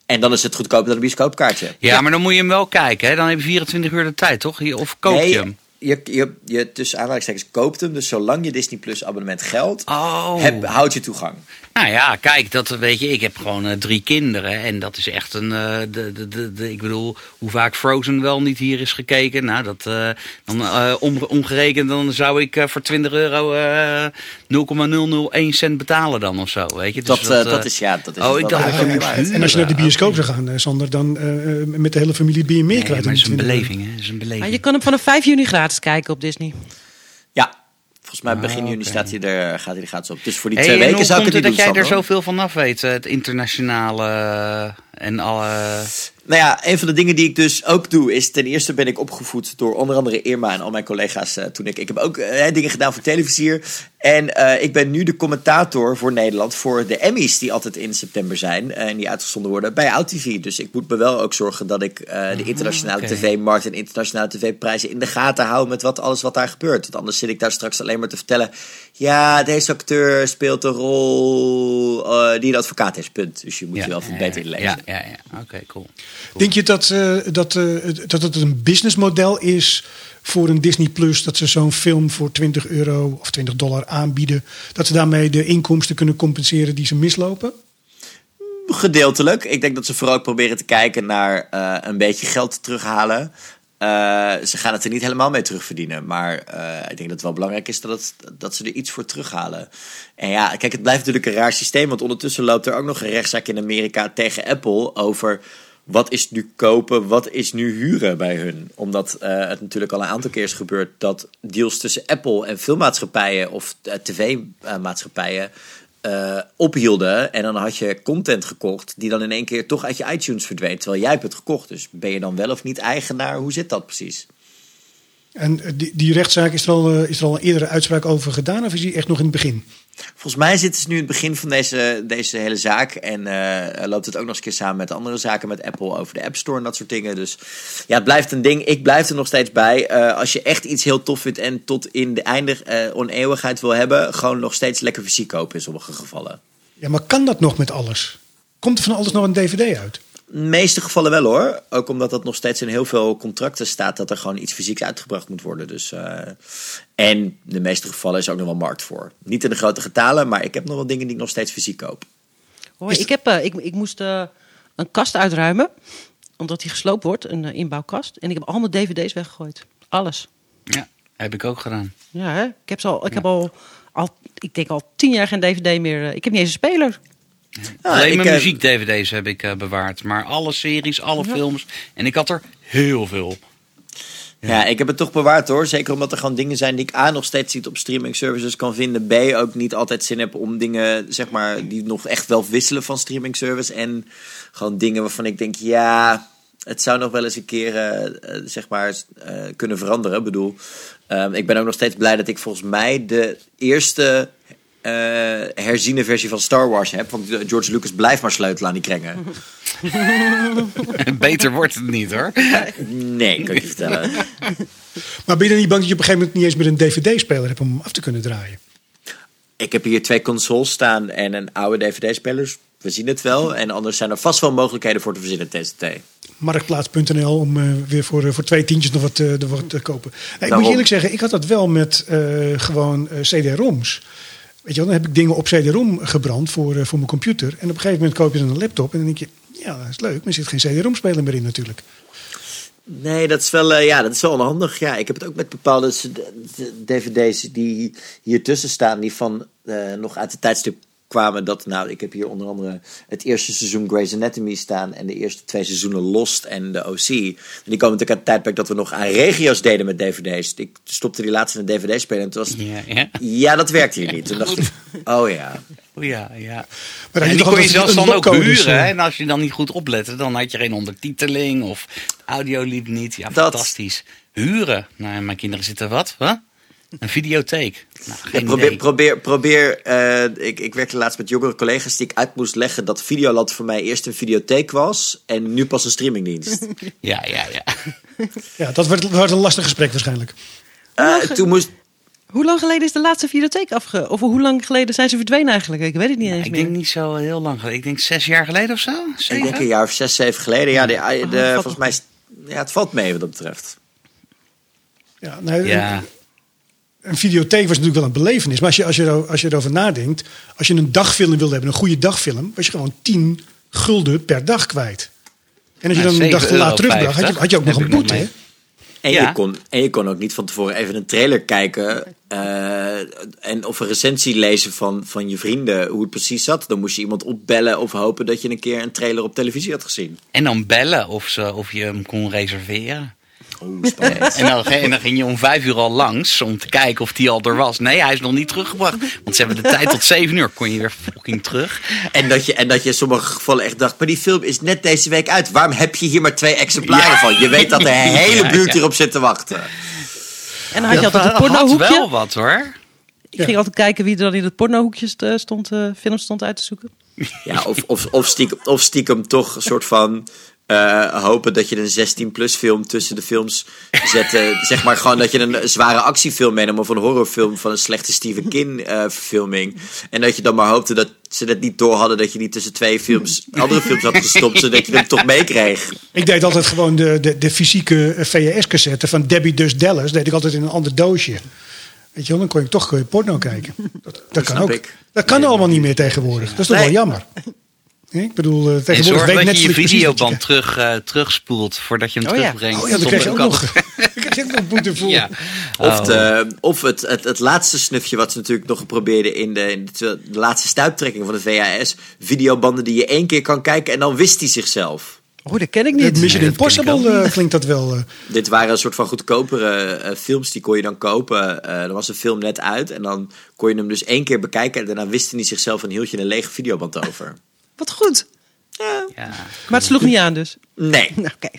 En dan is het goedkoper dan een bioscoopkaartje. Ja, maar dan moet je hem wel kijken. Hè? Dan heb je 24 uur de tijd, toch? Of koop Nee, je hem? Je, je, je tussen aanhalingstekens koopt hem. Dus zolang je Disney Plus abonnement geldt, Oh. heb, houd je toegang. Nou ja, kijk, dat weet je. Ik heb gewoon eh, drie kinderen. En dat is echt een. eh, de, de, de, de- ik bedoel, hoe vaak Frozen wel niet hier is gekeken. Nou, dat. eh, dan eh, om, omgerekend, dan zou ik eh, voor 20 euro eh 0,001 cent betalen dan of zo. Weet je? Dus Dat, dat is ja, dat is Oh, ik dacht waard. En als je naar de bioscoop zou gaan, Sander, dan met de hele familie ben je meer Nee, kwijt. maar het is een 20 euro. beleving, hè? Het is een beleving. Maar je kan hem vanaf 5 juni gratis kijken op Disney. Volgens mij begin Ah, juni oké. staat hij er, gaat hij er gratis op. Dus voor die Hey, twee en weken hoe zou ik het niet dat doen, jij er zoveel van af weet? Het internationale en alle... Nou ja, een van de dingen die ik dus ook doe is ten eerste ben ik opgevoed door onder andere Irma en al mijn collega's eh, toen ik ik heb ook eh, dingen gedaan voor televisier en eh, ik ben nu de commentator voor Nederland voor de Emmys die altijd in september zijn en die uitgezonden worden bij OutTV. Dus ik moet me wel ook zorgen dat ik de internationale oké. tv-markt en internationale tv-prijzen in de gaten hou met wat alles wat daar gebeurt. Want anders zit ik daar straks alleen maar te vertellen. Ja, deze acteur speelt een rol die een advocaat is. Punt. Dus je moet je wel beter inlezen. Ja, ja, ja. Oké, cool. Denk je dat, eh, dat, eh, het- dat het een businessmodel is voor een Disney Plus dat ze zo'n film voor 20 euro of 20 dollar aanbieden, dat ze daarmee de inkomsten kunnen compenseren die ze mislopen? Gedeeltelijk. Ik denk dat ze vooral ook proberen te kijken naar eh, een beetje geld terughalen. Eh, ze gaan het er niet helemaal mee terugverdienen. Maar eh, ik denk dat het wel belangrijk is dat, dat ze er iets voor terughalen. En ja, kijk, het blijft natuurlijk een raar systeem. Want ondertussen loopt er ook nog een rechtszaak in Amerika tegen Apple over wat is nu kopen, wat is nu huren bij hun. Omdat eh, het natuurlijk al een aantal keer is gebeurd dat deals tussen Apple en filmmaatschappijen of tv-maatschappijen eh, ophielden. En dan had je content gekocht die dan in één keer toch uit je iTunes verdween. Terwijl jij hebt het gekocht. Dus ben je dan wel of niet eigenaar? Hoe zit dat precies? En eh, die, die rechtszaak, is er, al, eh, is er al een eerdere uitspraak over gedaan of is die echt nog in het begin? Volgens mij zitten ze nu in het begin van deze, deze hele zaak. En eh, loopt het ook nog eens een keer samen met andere zaken met Apple over de App Store en dat soort dingen. Dus ja, het blijft een ding. Ik blijf er nog steeds bij. Als je echt iets heel tof vindt en tot in de eindig, eh oneeuwigheid wil hebben, gewoon nog steeds lekker fysiek kopen in sommige gevallen. Ja, maar kan dat nog met alles? Komt er van alles nog een DVD uit? De meeste gevallen wel hoor. Ook omdat dat nog steeds in heel veel contracten staat dat er gewoon iets fysieks uitgebracht moet worden. Dus, eh, en in de meeste gevallen is er ook nog wel markt voor. Niet in de grote getalen, maar ik heb nog wel dingen die ik nog steeds fysiek koop. Hoi, ik, heb, eh, ik, ik moest eh, een kast uitruimen, omdat die gesloopt wordt, een inbouwkast. En ik heb al mijn dvd's weggegooid. Alles. Ja, heb ik ook gedaan. Ja, hè? Ik heb, al, ik heb al, al, ik denk al tien jaar geen dvd meer. Ik heb niet eens een speler. Alleen mijn eh, muziek-dvd's heb ik eh, bewaard. Maar alle series, alle films. En ik had er heel veel. Ja, ik heb het toch bewaard hoor. Zeker omdat er gewoon dingen zijn die ik A nog steeds niet op streaming services kan vinden. B ook niet altijd zin heb om dingen, zeg maar, die nog echt wel wisselen van streaming service. En gewoon dingen waarvan ik denk, ja, het zou nog wel eens een keer, eh, zeg maar, kunnen veranderen. Ik bedoel, ehm, ik ben ook nog steeds blij dat ik volgens mij de eerste eh, herziene versie van Star Wars heb. Want George Lucas blijft maar sleutelen aan die krengen. Beter wordt het niet hoor. Nee, kan ik je vertellen. Maar ben je dan niet bang dat je op een gegeven moment niet eens meer een DVD-speler hebt om hem af te kunnen draaien? Ik heb hier twee consoles staan en een oude DVD-spelers. We zien het wel. En anders zijn er vast wel mogelijkheden voor te verzinnen TCT. Marktplaats.nl om eh, weer voor, eh, voor twee tientjes nog wat, wat te kopen. Ik moet je eerlijk zeggen, ik had dat wel met eh, gewoon CD-ROMs. Weet je dan heb ik dingen op CD-ROM gebrand voor, eh, voor mijn computer. En op een gegeven moment koop je dan een laptop en dan denk je, ja, dat is leuk, maar er zit geen CD-ROM-speler meer in natuurlijk. Nee, dat is wel, eh, ja, dat is wel onhandig. Ja, ik heb het ook met bepaalde DVD's die hier tussen staan, die van eh, nog uit het tijdstip kwamen. Dat, nou, ik heb hier onder andere het eerste seizoen Grey's Anatomy staan. En de eerste twee seizoenen Lost en de OC. En die komen natuurlijk aan het tijdperk dat we nog aan regio's deden met dvd's. Ik stopte die laatste in een dvd-speler en toen was het, Ja, ja. ja, dat werkt hier niet. Toen dacht ik, oh ja. Oh, ja, ja. Maar En die kon je zelfs dan ook dus, huren. hè? En als je dan niet goed oplette, dan had je geen ondertiteling of audio liep niet. Ja, Dat- fantastisch. Huren. Nou, mijn kinderen zitten wat? Wat? Een videotheek. Nou, geen Ja, probeer, idee. probeer, probeer eh, ik, ik werkte laatst met jongere collega's die ik uit moest leggen dat Videoland voor mij eerst een videotheek was en nu pas een streamingdienst. Ja, ja, ja. Ja, dat wordt, wordt een lastig gesprek waarschijnlijk. Eh, toen moest, Hoe lang geleden is de laatste videotheek afge... Of hoe lang geleden zijn ze verdwenen eigenlijk? Ik weet het niet eens Ik meer. denk niet zo heel lang geleden. Ik denk zes jaar geleden of zo. ik denk een jaar of zes, zeven geleden. Ja, de, de, valt volgens mij ja, het valt mee wat dat betreft. Ja, nou, Ja. Een videotheek was natuurlijk wel een belevenis. Maar als je, als, je, als je erover nadenkt. Als je een dagfilm wilde hebben, een goede dagfilm. was je gewoon 10 gulden per dag kwijt. En als je dan een dag te laat 7,50 terugbracht, had je, had je ook nog een nog boete. En, Ja. je kon, en je kon ook niet van tevoren even een trailer kijken. eh, en of een recensie lezen van, van je vrienden. Hoe het precies zat. Dan moest je iemand opbellen of hopen dat je een keer een trailer op televisie had gezien. En dan bellen of, ze, of je hem kon reserveren. Spannend. En dan, en dan ging je om vijf uur al langs om te kijken of die al er was. Nee, hij is nog niet teruggebracht. Want ze hebben de tijd tot zeven uur. Kon je weer fucking terug. En dat, je, en dat je in sommige gevallen echt dacht, maar die film is net deze week uit. Waarom heb je hier maar twee exemplaren Ja. van? Je weet dat de hele buurt ja. hierop zit te wachten. En dan had je altijd een Dat had pornohoekje. wel wat hoor. Ik ging altijd kijken wie er dan in het pornohoekje eh, stond, eh, film stond uit te zoeken. Ja, of, of, of, stiekem, of stiekem toch een soort van eh, hopen dat je een 16-plus film tussen de films zette. zeg maar gewoon dat je een zware actiefilm meenam of een horrorfilm van een slechte Stephen King eh, verfilming. En dat je dan maar hoopte dat ze het niet door hadden dat je niet tussen twee films, andere films had gestopt, zodat je hem toch meekreeg. Ik deed altijd gewoon de, de, de fysieke VHS-cassette van Debbie Does Dallas. deed ik altijd in een ander doosje. Weet je wel, dan kon je toch kon je porno kijken. Dat, dat kan ook. ik. Dat kan allemaal niet meer tegenwoordig. Dat is toch Nee. wel jammer. Ik bedoel, eh, En tegenwoordig zorg weet dat je je Netflix wat je videoband terug, eh, terugspoelt voordat je hem Oh ja. terugbrengt. Oh ja, dan krijg je ook Zonder nog, kant. dan krijg je ook nog boete voor. Ja. Of, Oh. de, of het, het, het laatste snufje wat ze natuurlijk nog probeerden in de, in de, de laatste stuiptrekking van de VHS. Videobanden die je één keer kan kijken en dan wist hij zichzelf. Oh, dat ken ik niet. Mission Nee, Impossible eh, klinkt dat wel. eh. Dit waren een soort van goedkopere eh, films, die kon je dan kopen. Eh er was een film net uit en dan kon je hem dus één keer bekijken. En daarna wist hij zichzelf en hield je een lege videoband over. Wat goed. Ja. Maar het sloeg niet aan dus. Nee. Nou, Oké.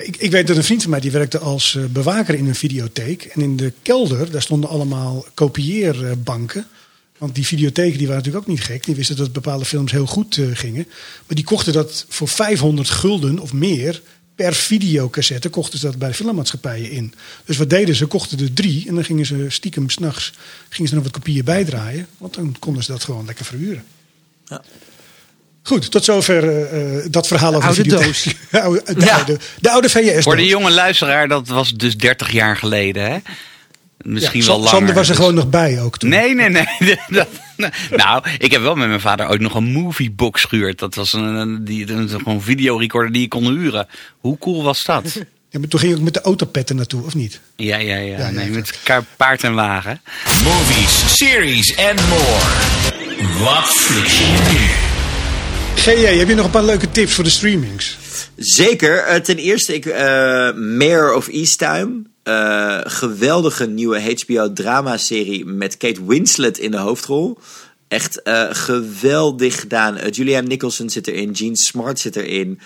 Ik, ik weet dat een vriend van mij die werkte als eh, bewaker in een videotheek. En in de kelder, daar stonden allemaal kopieerbanken. Want die videotheken die waren natuurlijk ook niet gek. Die wisten dat bepaalde films heel goed eh, gingen. Maar die kochten dat voor 500 gulden of meer per videocassette kochten ze dat bij de filmmaatschappijen in. Dus wat deden ze? Kochten er drie en dan gingen ze stiekem s'nachts gingen ze nog wat kopieën bijdraaien. Want dan konden ze dat gewoon lekker verhuren. Ja. Goed, tot zover eh, eh, dat verhaal over Oude doos. de, oude, de, Ja. oude, de oude VS. Voor de jonge luisteraar, dat was dus 30 jaar geleden. Hè? Misschien Ja, wel langer. Sander was er dus- gewoon nog bij ook toen. Nee, nee, nee. Dat- nou, ik heb wel met mijn vader ooit nog een moviebox gehuurd. Dat was een, een, die, een, gewoon videorecorder die je kon huren. Hoe cool was dat? Ja, maar toen ging je ook met de autopetten naartoe, of niet? Ja, ja, ja. Ja, nee, ja, met paard en wagen. Movies, series en more. Wat fliks je nu? GJ, heb je nog een paar leuke tips voor de streamings? Zeker. Eh, ten eerste, ik, eh Mayor of Easttown. Eh, geweldige nieuwe HBO-drama-serie met Kate Winslet in de hoofdrol. Echt geweldig gedaan. Julianne Nicholson zit erin. Jean Smart zit erin.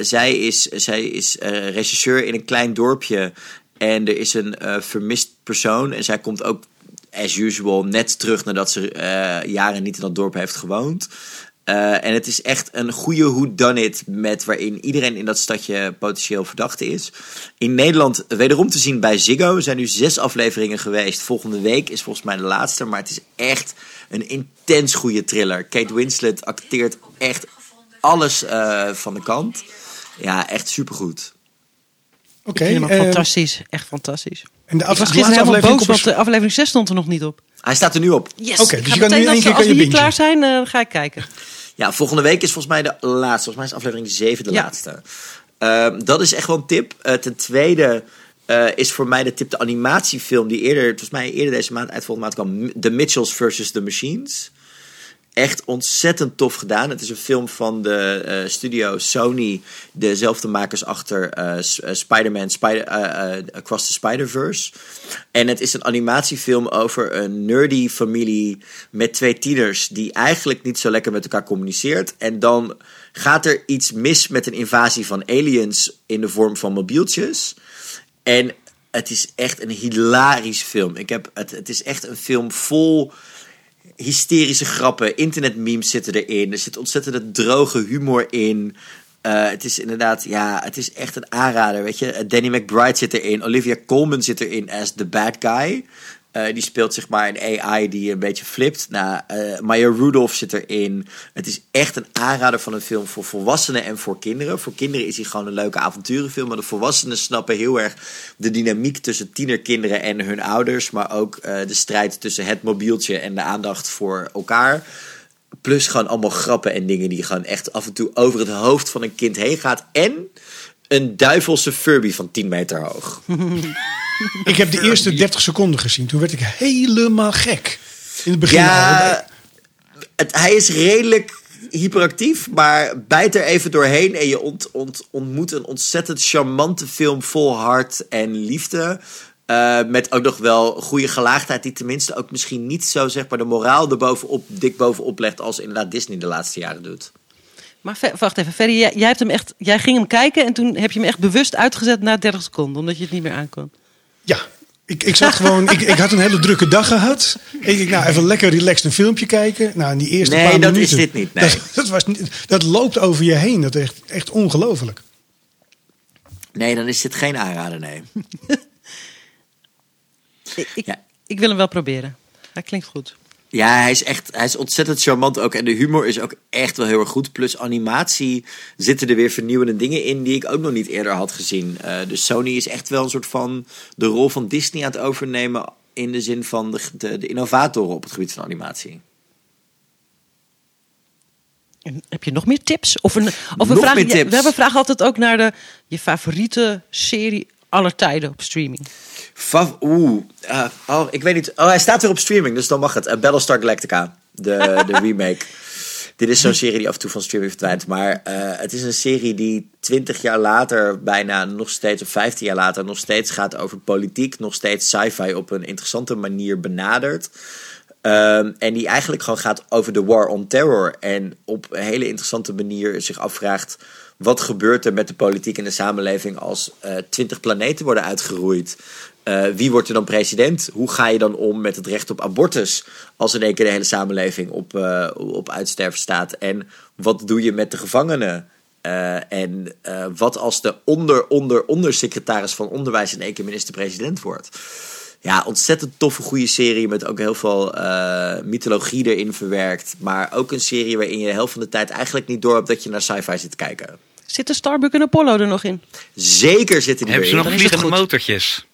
Zij is, zij is regisseur in een klein dorpje. En er is een vermist persoon. En zij komt ook, as usual, net terug nadat ze jaren niet in dat dorp heeft gewoond. Eh, en het is echt een goede whodunit met waarin iedereen in dat stadje potentieel verdachte is. In Nederland wederom te zien bij Ziggo. Er zijn nu zes afleveringen geweest. Volgende week is volgens mij de laatste. Maar het is echt een intens goede thriller. Kate Winslet acteert echt alles eh, van de kant. Ja, echt supergoed. Oké. Ook eh, fantastisch. Echt fantastisch. en de Ik af- was de gisteren laatste helemaal aflevering boos, komt want de aflevering 6 stond er nog niet op. Hij staat er nu op. Yes. Oké, dus je kan nu meteen in één als, keer als kan we je hier klaar zijn, ga ik kijken. Ja, volgende week is volgens mij de laatste. Volgens mij is aflevering 7 de Ja. laatste. Ehm, dat is echt wel een tip. Eh, ten tweede eh, is voor mij de tip de animatiefilm die eerder, volgens mij eerder deze maand uit volgende maand kwam. The Mitchells versus the Machines. Echt ontzettend tof gedaan. Het is een film van de eh, studio Sony, dezelfde makers achter eh, Spider-Man Spider, Across the Spider-Verse. En het is een animatiefilm over een nerdy familie met twee tieners die eigenlijk niet zo lekker met elkaar communiceert. En dan gaat er iets mis met een invasie van aliens in de vorm van mobieltjes. En het is echt een hilarisch film. Ik heb, het, het is echt een film vol hysterische grappen. Internetmemes zitten erin. Er zit ontzettende droge humor in. Eh, het is inderdaad, ja, het is echt een aanrader. Weet je, Danny McBride zit erin. Olivia Colman zit erin as the bad guy. Eh, die speelt zeg maar een AI die een beetje flipt. Nou, eh, Maya Rudolph zit erin. Het is echt een aanrader van een film voor volwassenen en voor kinderen. Voor kinderen is hij gewoon een leuke avonturenfilm. Maar de volwassenen snappen heel erg de dynamiek tussen tienerkinderen en hun ouders. Maar ook eh, de strijd tussen het mobieltje en de aandacht voor elkaar. Plus gewoon allemaal grappen en dingen die gewoon echt af en toe over het hoofd van een kind heen gaat. En een duivelse Furby van 10 meter hoog. Ik heb de eerste 30 seconden gezien. Toen werd ik helemaal gek. In het begin al. Ja, het, hij is redelijk hyperactief, maar bijt er even doorheen en je ont, ont- ontmoet een ontzettend charmante film vol hart en liefde. Eh, met ook nog wel goede gelaagdheid, die tenminste ook misschien niet zo zeg maar de moraal er bovenop, dik bovenop legt als inderdaad Disney de laatste jaren doet. Maar wacht even, Ferry, jij, jij hebt hem echt, jij ging hem kijken en toen heb je hem echt bewust uitgezet na 30 seconden, omdat je het niet meer aankon. Ja, ik, ik zat gewoon. Ik, ik had een hele drukke dag gehad. Ik denk, nou, even lekker relaxed een filmpje kijken. Nou, in die eerste Nee, paar dat minuten. is dit niet, nee. Dat, dat, was niet, dat loopt over je heen. Dat is echt, echt ongelooflijk. Nee, dan is dit geen aanrader, nee. Ik, ik, Ja. ik wil hem wel proberen. Hij klinkt goed. Ja, hij is echt hij is ontzettend charmant ook. En de humor is ook echt wel heel erg goed. Plus animatie zitten er weer vernieuwende dingen in die ik ook nog niet eerder had gezien. Eh, dus Sony is echt wel een soort van de rol van Disney aan het overnemen. In de zin van de, de, de innovatoren op het gebied van animatie. En heb je nog meer tips? Of een, of een vraag, meer ja, tips. We hebben vragen altijd ook naar de, je favoriete serie aller tijden op streaming. Oeh. eh, oh, ik weet niet. Oh, hij staat weer op streaming, dus dan mag het. Uh, Battlestar Galactica, de, de remake. Dit is zo'n serie die af en toe van streaming verdwijnt. Maar eh, het is een serie die twintig jaar later, bijna nog steeds, of 15 jaar later, nog steeds gaat over politiek. Nog steeds sci-fi op een interessante manier benadert. Ehm, en die eigenlijk gewoon gaat over de war on terror. En op een hele interessante manier zich afvraagt. Wat gebeurt er met de politiek en de samenleving als twintig planeten worden uitgeroeid? Eh, wie wordt er dan president? Hoe ga je dan om met het recht op abortus als in één keer de hele samenleving op, eh, op uitsterven staat? En wat doe je met de gevangenen? Eh, en eh, wat als de onder, onder, ondersecretaris van onderwijs in één keer minister-president wordt? Ja, ontzettend toffe, goede serie met ook heel veel eh, mythologie erin verwerkt. Maar ook een serie waarin je de helft van de tijd eigenlijk niet door hebt dat je naar sci-fi zit te kijken. Zitten Starbuck en Apollo er nog in? Zeker zitten die Hebben ze erin. nog is het vliegende motortjes?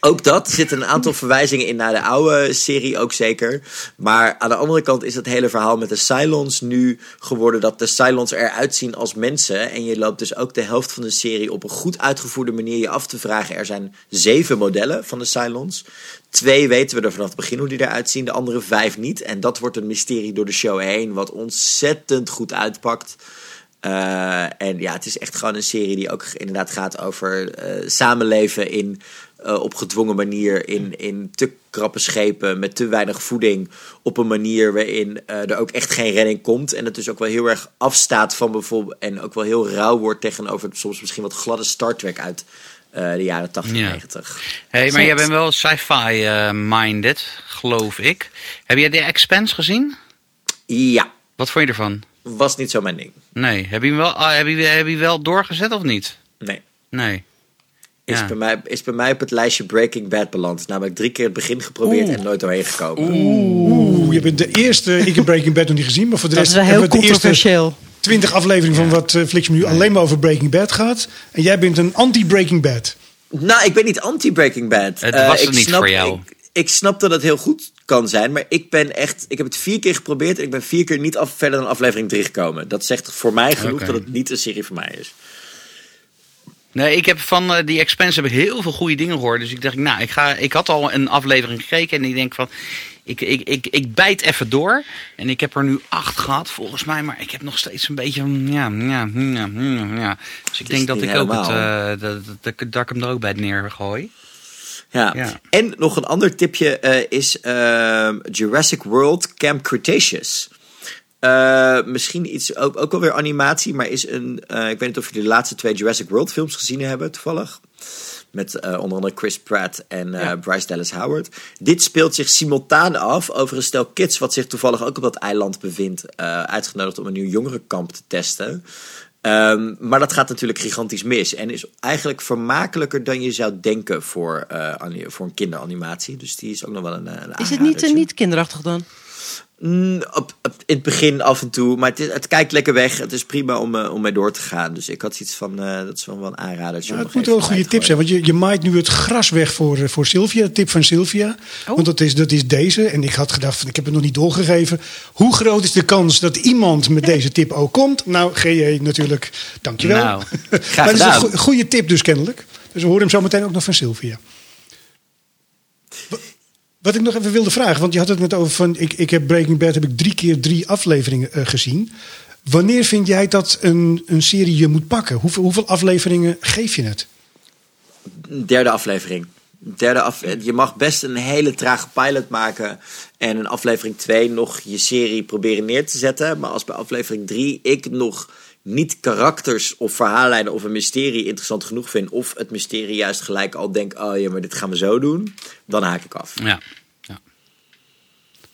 Ook dat. Zitten een aantal verwijzingen in naar de oude serie ook zeker. Maar aan de andere kant is het hele verhaal met de Cylons nu geworden dat de Cylons eruit zien als mensen. En je loopt dus ook de helft van de serie op een goed uitgevoerde manier je af te vragen. Er zijn zeven modellen van de Cylons. Twee weten we er vanaf het begin hoe die eruit zien, de andere vijf niet. En dat wordt een mysterie door de show heen, wat ontzettend goed uitpakt. Uh, en ja, het is echt gewoon een serie die ook inderdaad gaat over uh, samenleven in, uh, op gedwongen manier. In, in te krappe schepen met te weinig voeding. Op een manier waarin er ook echt geen redding komt. En het dus ook wel heel erg afstaat van bijvoorbeeld. En ook wel heel rauw wordt tegenover soms misschien wat gladde Star Trek uit de jaren 80, Ja. 90. Hé, hey, maar jij bent wel sci-fi eh, minded, geloof ik. Heb jij The Expanse gezien? Ja, Wat vond je ervan? Was niet zo mijn ding. Nee. Heb je hem wel, ah, heb je, heb je wel doorgezet of niet? Nee. Nee. Is, Ja. bij mij, is bij mij op het lijstje Breaking Bad beland. Namelijk drie keer het begin geprobeerd Oeh. en nooit doorheen gekomen. Oeh, je bent de eerste. Ik heb Breaking Bad nog niet gezien. Maar voor de Dat rest is wel heel hebben we de eerste controversieel. 20 afleveringen van wat uh, Flix nu alleen maar over Breaking Bad gaat. En jij bent een anti-Breaking Bad. Nou, ik ben niet anti-Breaking Bad. Het Eh, was ik het niet snap, voor jou. Ik, ik snap dat het heel goed kan zijn, maar ik ben echt... Ik heb het vier keer geprobeerd en ik ben vier keer niet af, verder dan aflevering drie gekomen. Dat zegt voor mij genoeg dat het niet een serie voor mij is. Nee, ik heb van eh, die Expense heb ik heel veel goede dingen gehoord. Dus ik dacht, nou, ik, ga, ik had al een aflevering gekeken en ik denk van, ik, ik, ik, ik bijt even door. En ik heb er nu acht gehad, volgens mij. Maar ik heb nog steeds een beetje, ja, ja, ja, ja. Dus ik denk dat ik ook het, dat, dat, dat, dat ik hem er ook bij neergooi. Ja. Ja. En nog een ander tipje eh, is ehm, Jurassic World Camp Cretaceous. Eh, misschien iets, ook, ook alweer animatie, maar is een. eh, ik weet niet of jullie de laatste twee Jurassic World films gezien hebben, toevallig. Met onder andere Chris Pratt en Bryce Dallas Howard. Dit speelt zich simultaan af over een stel kids, wat zich toevallig ook op dat eiland bevindt. uitgenodigd om een nieuw jongerenkamp te testen. Ehm, maar dat gaat natuurlijk gigantisch mis. En is eigenlijk vermakelijker dan je zou denken voor, eh, voor een kinderanimatie. Dus die is ook nog wel een, eh, een Is het niet, eh, niet kinderachtig dan? Mm, op, op- in het begin af en toe, maar het, is- het kijkt lekker weg. Het is prima om, eh, om mee door te gaan. Dus ik had iets van, eh, dat is wel een aanrader. Ja, het moet wel een goede tip zijn, want je, je maait nu het gras weg voor, eh, voor Sylvia. De tip van Sylvia. Want dat is, dat is deze. En ik had gedacht, van, ik heb het nog niet doorgegeven. Hoe groot is de kans dat iemand met deze tip ook komt? Nou, GJ natuurlijk, dankjewel. Nou, maar graag dat is een gedaan. goe- goede tip dus kennelijk. Dus we horen hem zo meteen ook nog van Sylvia. Wa- Wat ik nog even wilde vragen, want je had het net over van... ik, ik heb Breaking Bad heb ik drie keer drie afleveringen eh, gezien. Wanneer vind jij dat een, een serie je moet pakken? Hoeveel, hoeveel afleveringen geef je het? Derde aflevering. Derde af, je mag best een hele trage pilot maken. En in aflevering 2 nog je serie proberen neer te zetten. Maar als bij aflevering 3 ik nog niet karakters of verhaallijnen of een mysterie interessant genoeg vind. Of het mysterie juist gelijk al denk: oh ja, maar dit gaan we zo doen. Dan haak ik af. Ja. ja.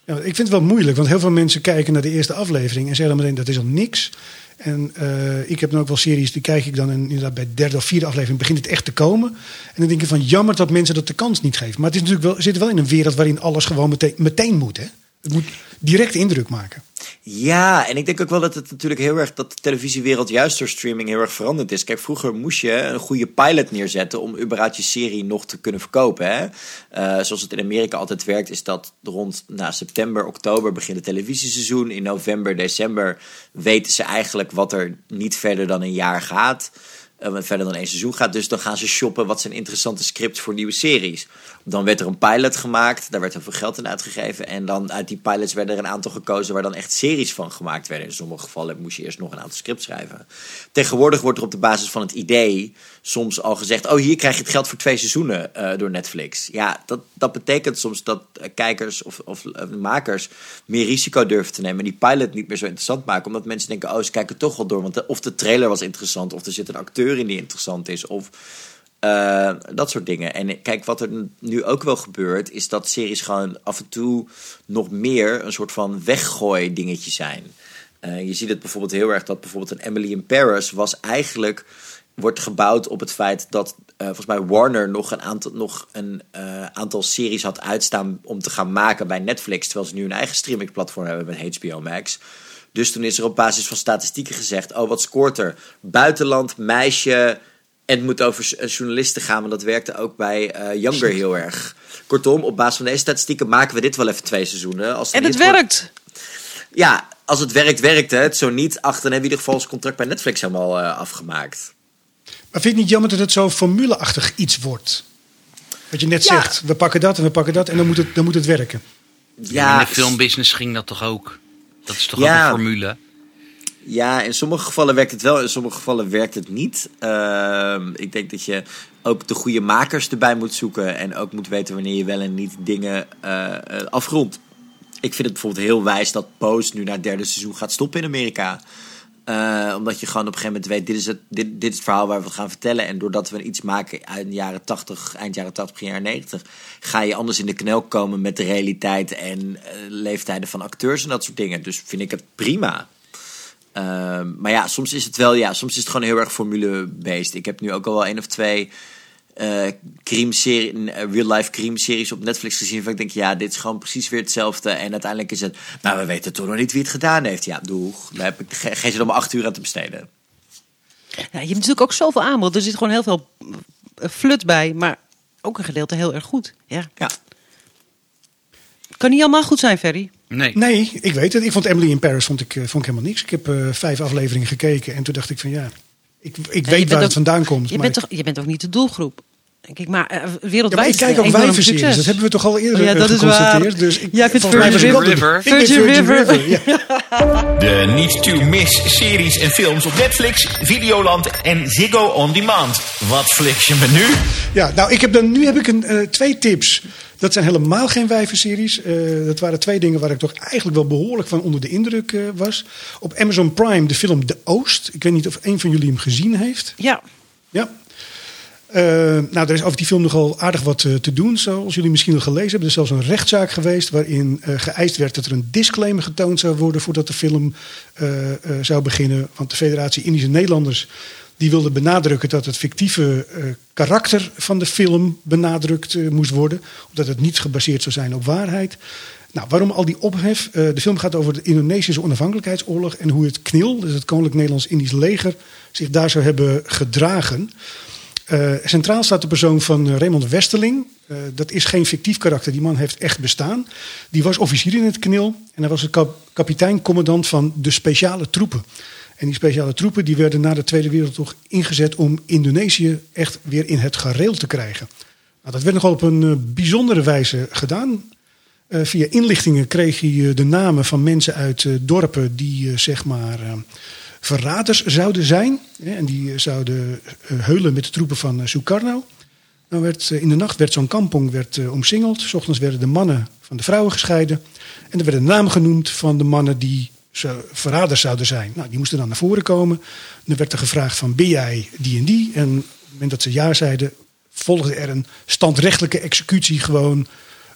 Ja, ik vind het wel moeilijk, want heel veel mensen kijken naar de eerste aflevering en zeggen dan meteen dat is al niks. En eh, ik heb dan ook wel series, die kijk ik dan en inderdaad bij de derde of vierde aflevering begint het echt te komen. En dan denk ik van jammer dat mensen dat de kans niet geven. Maar het is natuurlijk wel, we zitten wel in een wereld waarin alles gewoon meteen, meteen moet. Hè? Het moet direct indruk maken. Ja, en ik denk ook wel dat het natuurlijk heel erg dat de televisiewereld juist door streaming heel erg veranderd is. Kijk, vroeger moest je een goede pilot neerzetten om überhaupt je serie nog te kunnen verkopen. Hè? Eh, zoals het in Amerika altijd werkt, is dat rond nou, september, oktober begint het televisieseizoen. In november, december weten ze eigenlijk wat er niet verder dan een jaar gaat. eh, verder dan één seizoen gaat. Dus dan gaan ze shoppen wat zijn interessante scripts voor nieuwe series. Dan werd er een pilot gemaakt, daar werd heel veel geld in uitgegeven. En dan uit die pilots werden er een aantal gekozen waar dan echt series van gemaakt werden. In sommige gevallen moest je eerst nog een aantal scripts schrijven. Tegenwoordig wordt er op de basis van het idee soms al gezegd: Oh, hier krijg je het geld voor twee seizoenen eh, door Netflix. Ja, dat, dat betekent soms dat eh, kijkers of, of eh, makers meer risico durven te nemen. En die pilot niet meer zo interessant maken. Omdat mensen denken: Oh, ze kijken toch wel door. Want of de trailer was interessant, of er zit een acteur in die interessant is. Of eh, dat soort dingen. En kijk, wat er nu ook wel gebeurt, is dat series gewoon af en toe nog meer een soort van weggooi dingetje zijn. Eh, je ziet het bijvoorbeeld heel erg dat bijvoorbeeld een Emily in Paris was eigenlijk wordt gebouwd op het feit dat eh, volgens mij Warner nog een aantal, nog een, aantal series had uitstaan om te gaan maken bij Netflix, terwijl ze nu een eigen streamingplatform hebben met HBO Max. Dus toen is er op basis van statistieken gezegd: oh, wat scoort er? Buitenland, meisje. En het moet over eh, journalisten gaan, want dat werkte ook bij eh, Younger heel erg. Kortom, op basis van deze statistieken maken we dit wel even twee seizoenen. Als En niet het wordt- werkt. Ja, als het werkt, werkt het. Zo niet, ach, dan hebben we in ieder geval ons contract bij Netflix helemaal eh, afgemaakt. Maar vind je het niet jammer dat het zo formuleachtig iets wordt? Wat je net Ja. zegt, we pakken dat en we pakken dat en dan moet het, dan moet het werken. Ja, in de filmbusiness ging dat toch ook? Dat is toch Ja. ook een formule? Ja, in sommige gevallen werkt het wel, in sommige gevallen werkt het niet. Ehm, ik denk dat je ook de goede makers erbij moet zoeken en ook moet weten wanneer je wel en niet dingen afrondt. Ik vind het bijvoorbeeld heel wijs dat Pose nu naar het derde seizoen gaat stoppen in Amerika. Eh, omdat je gewoon op een gegeven moment weet, dit is, het, dit, dit het verhaal waar we gaan vertellen. En doordat we iets maken uit de jaren 80, eind jaren 80, begin jaren 90, ga je anders in de knel komen met de realiteit en leeftijden van acteurs en dat soort dingen. Dus vind ik het prima. Ehm, maar ja, soms is het wel, ja, soms is het gewoon heel erg formule-based. Ik heb nu ook al wel één of twee eh crime serie, eh, real-life crime-series op Netflix gezien. Waarvan ik denk, ja, dit is gewoon precies weer hetzelfde. En uiteindelijk is het, nou, we weten toch nog niet wie het gedaan heeft. Ja, doeg. Daar heb ik ge- geen zin om acht uur aan te besteden. Ja, je hebt natuurlijk ook zoveel aanbod. Er zit gewoon heel veel eh, flut bij. Maar ook een gedeelte heel erg goed. Ja. Ja. Kan niet allemaal goed zijn, Ferry. Nee. Nee, ik weet het. Ik vond Emily in Paris vond ik, eh, vond ik helemaal niks. Ik heb eh, vijf afleveringen gekeken en toen dacht ik van ja, Ik, ik Ja, weet waar ook- het vandaan komt. Je maar bent, toch, je bent ook niet de doelgroep. Denk ik, maar eh, wereldwijd Ja, maar ik is kijk ook wijvenseries. Dat hebben we toch al eerder Oh ja, dat is geconstateerd. waar. Dus ik, mij was ik Virgin River. Virgin River. ja. De niet to miss series en films op Netflix, Videoland en Ziggo On Demand. Wat fliks je me nu? Ja, nou, ik heb dan, nu heb ik een, eh, twee tips. Dat zijn helemaal geen wijvenseries. Eh dat waren twee dingen waar ik toch eigenlijk wel behoorlijk van onder de indruk eh, was. Op Amazon Prime de film De Oost. Ik weet niet of een van jullie hem gezien heeft. Ja, Ja. Eh, nou, er is over die film nogal aardig wat te doen, zoals jullie misschien al gelezen hebben. Er is zelfs een rechtszaak geweest waarin geëist werd dat er een disclaimer getoond zou worden voordat de film zou beginnen. Want de Federatie Indische Nederlanders die wilde benadrukken dat het fictieve eh, karakter van de film benadrukt eh, moest worden, omdat het niet gebaseerd zou zijn op waarheid. Nou, waarom al die ophef? Eh, de film gaat over de Indonesische onafhankelijkheidsoorlog en hoe het KNIL, dus het Koninklijk Nederlands-Indisch Leger, zich daar zou hebben gedragen. Centraal staat de persoon van Raymond Westerling. Eh, dat is geen fictief karakter, die man heeft echt bestaan. Die was officier in het KNIL en hij was de kap kapitein-commandant van de speciale troepen. En die speciale troepen die werden na de Tweede Wereldoorlog ingezet om Indonesië echt weer in het gareel te krijgen. Nou, dat werd nogal op een eh, bijzondere wijze gedaan. Eh, via inlichtingen kreeg hij eh, de namen van mensen uit dorpen die zeg maar verraders zouden zijn. En die zouden heulen met de troepen van Sukarno. Dan werd, in de nacht werd zo'n kampong werd, omsingeld. S ochtends werden de mannen van de vrouwen gescheiden. En er werden namen genoemd van de mannen die zo- verraders zouden zijn. Nou, die moesten dan naar voren komen. Dan werd er gevraagd van ben jij die en die? En op het moment dat ze ja zeiden, volgde er een standrechtelijke executie gewoon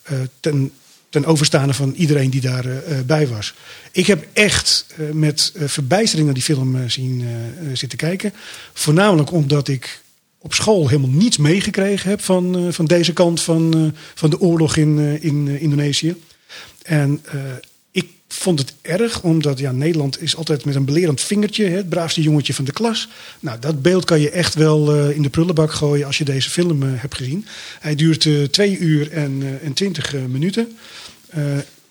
eh, ten, ten overstaande van iedereen die daarbij bij was. Ik heb echt eh, met eh, verbijstering naar die film eh, zien eh, eh, zitten kijken. Voornamelijk omdat ik op school helemaal niets meegekregen heb van, eh, van deze kant van, eh, van de oorlog in, eh, in eh, Indonesië. En eh, vond het erg, omdat ja, Nederland is altijd met een belerend vingertje, hè, het braafste jongetje van de klas. Nou, dat beeld kan je echt wel eh, in de prullenbak gooien als je deze film eh, hebt gezien. Hij duurt eh, twee uur en, en twintig minuten.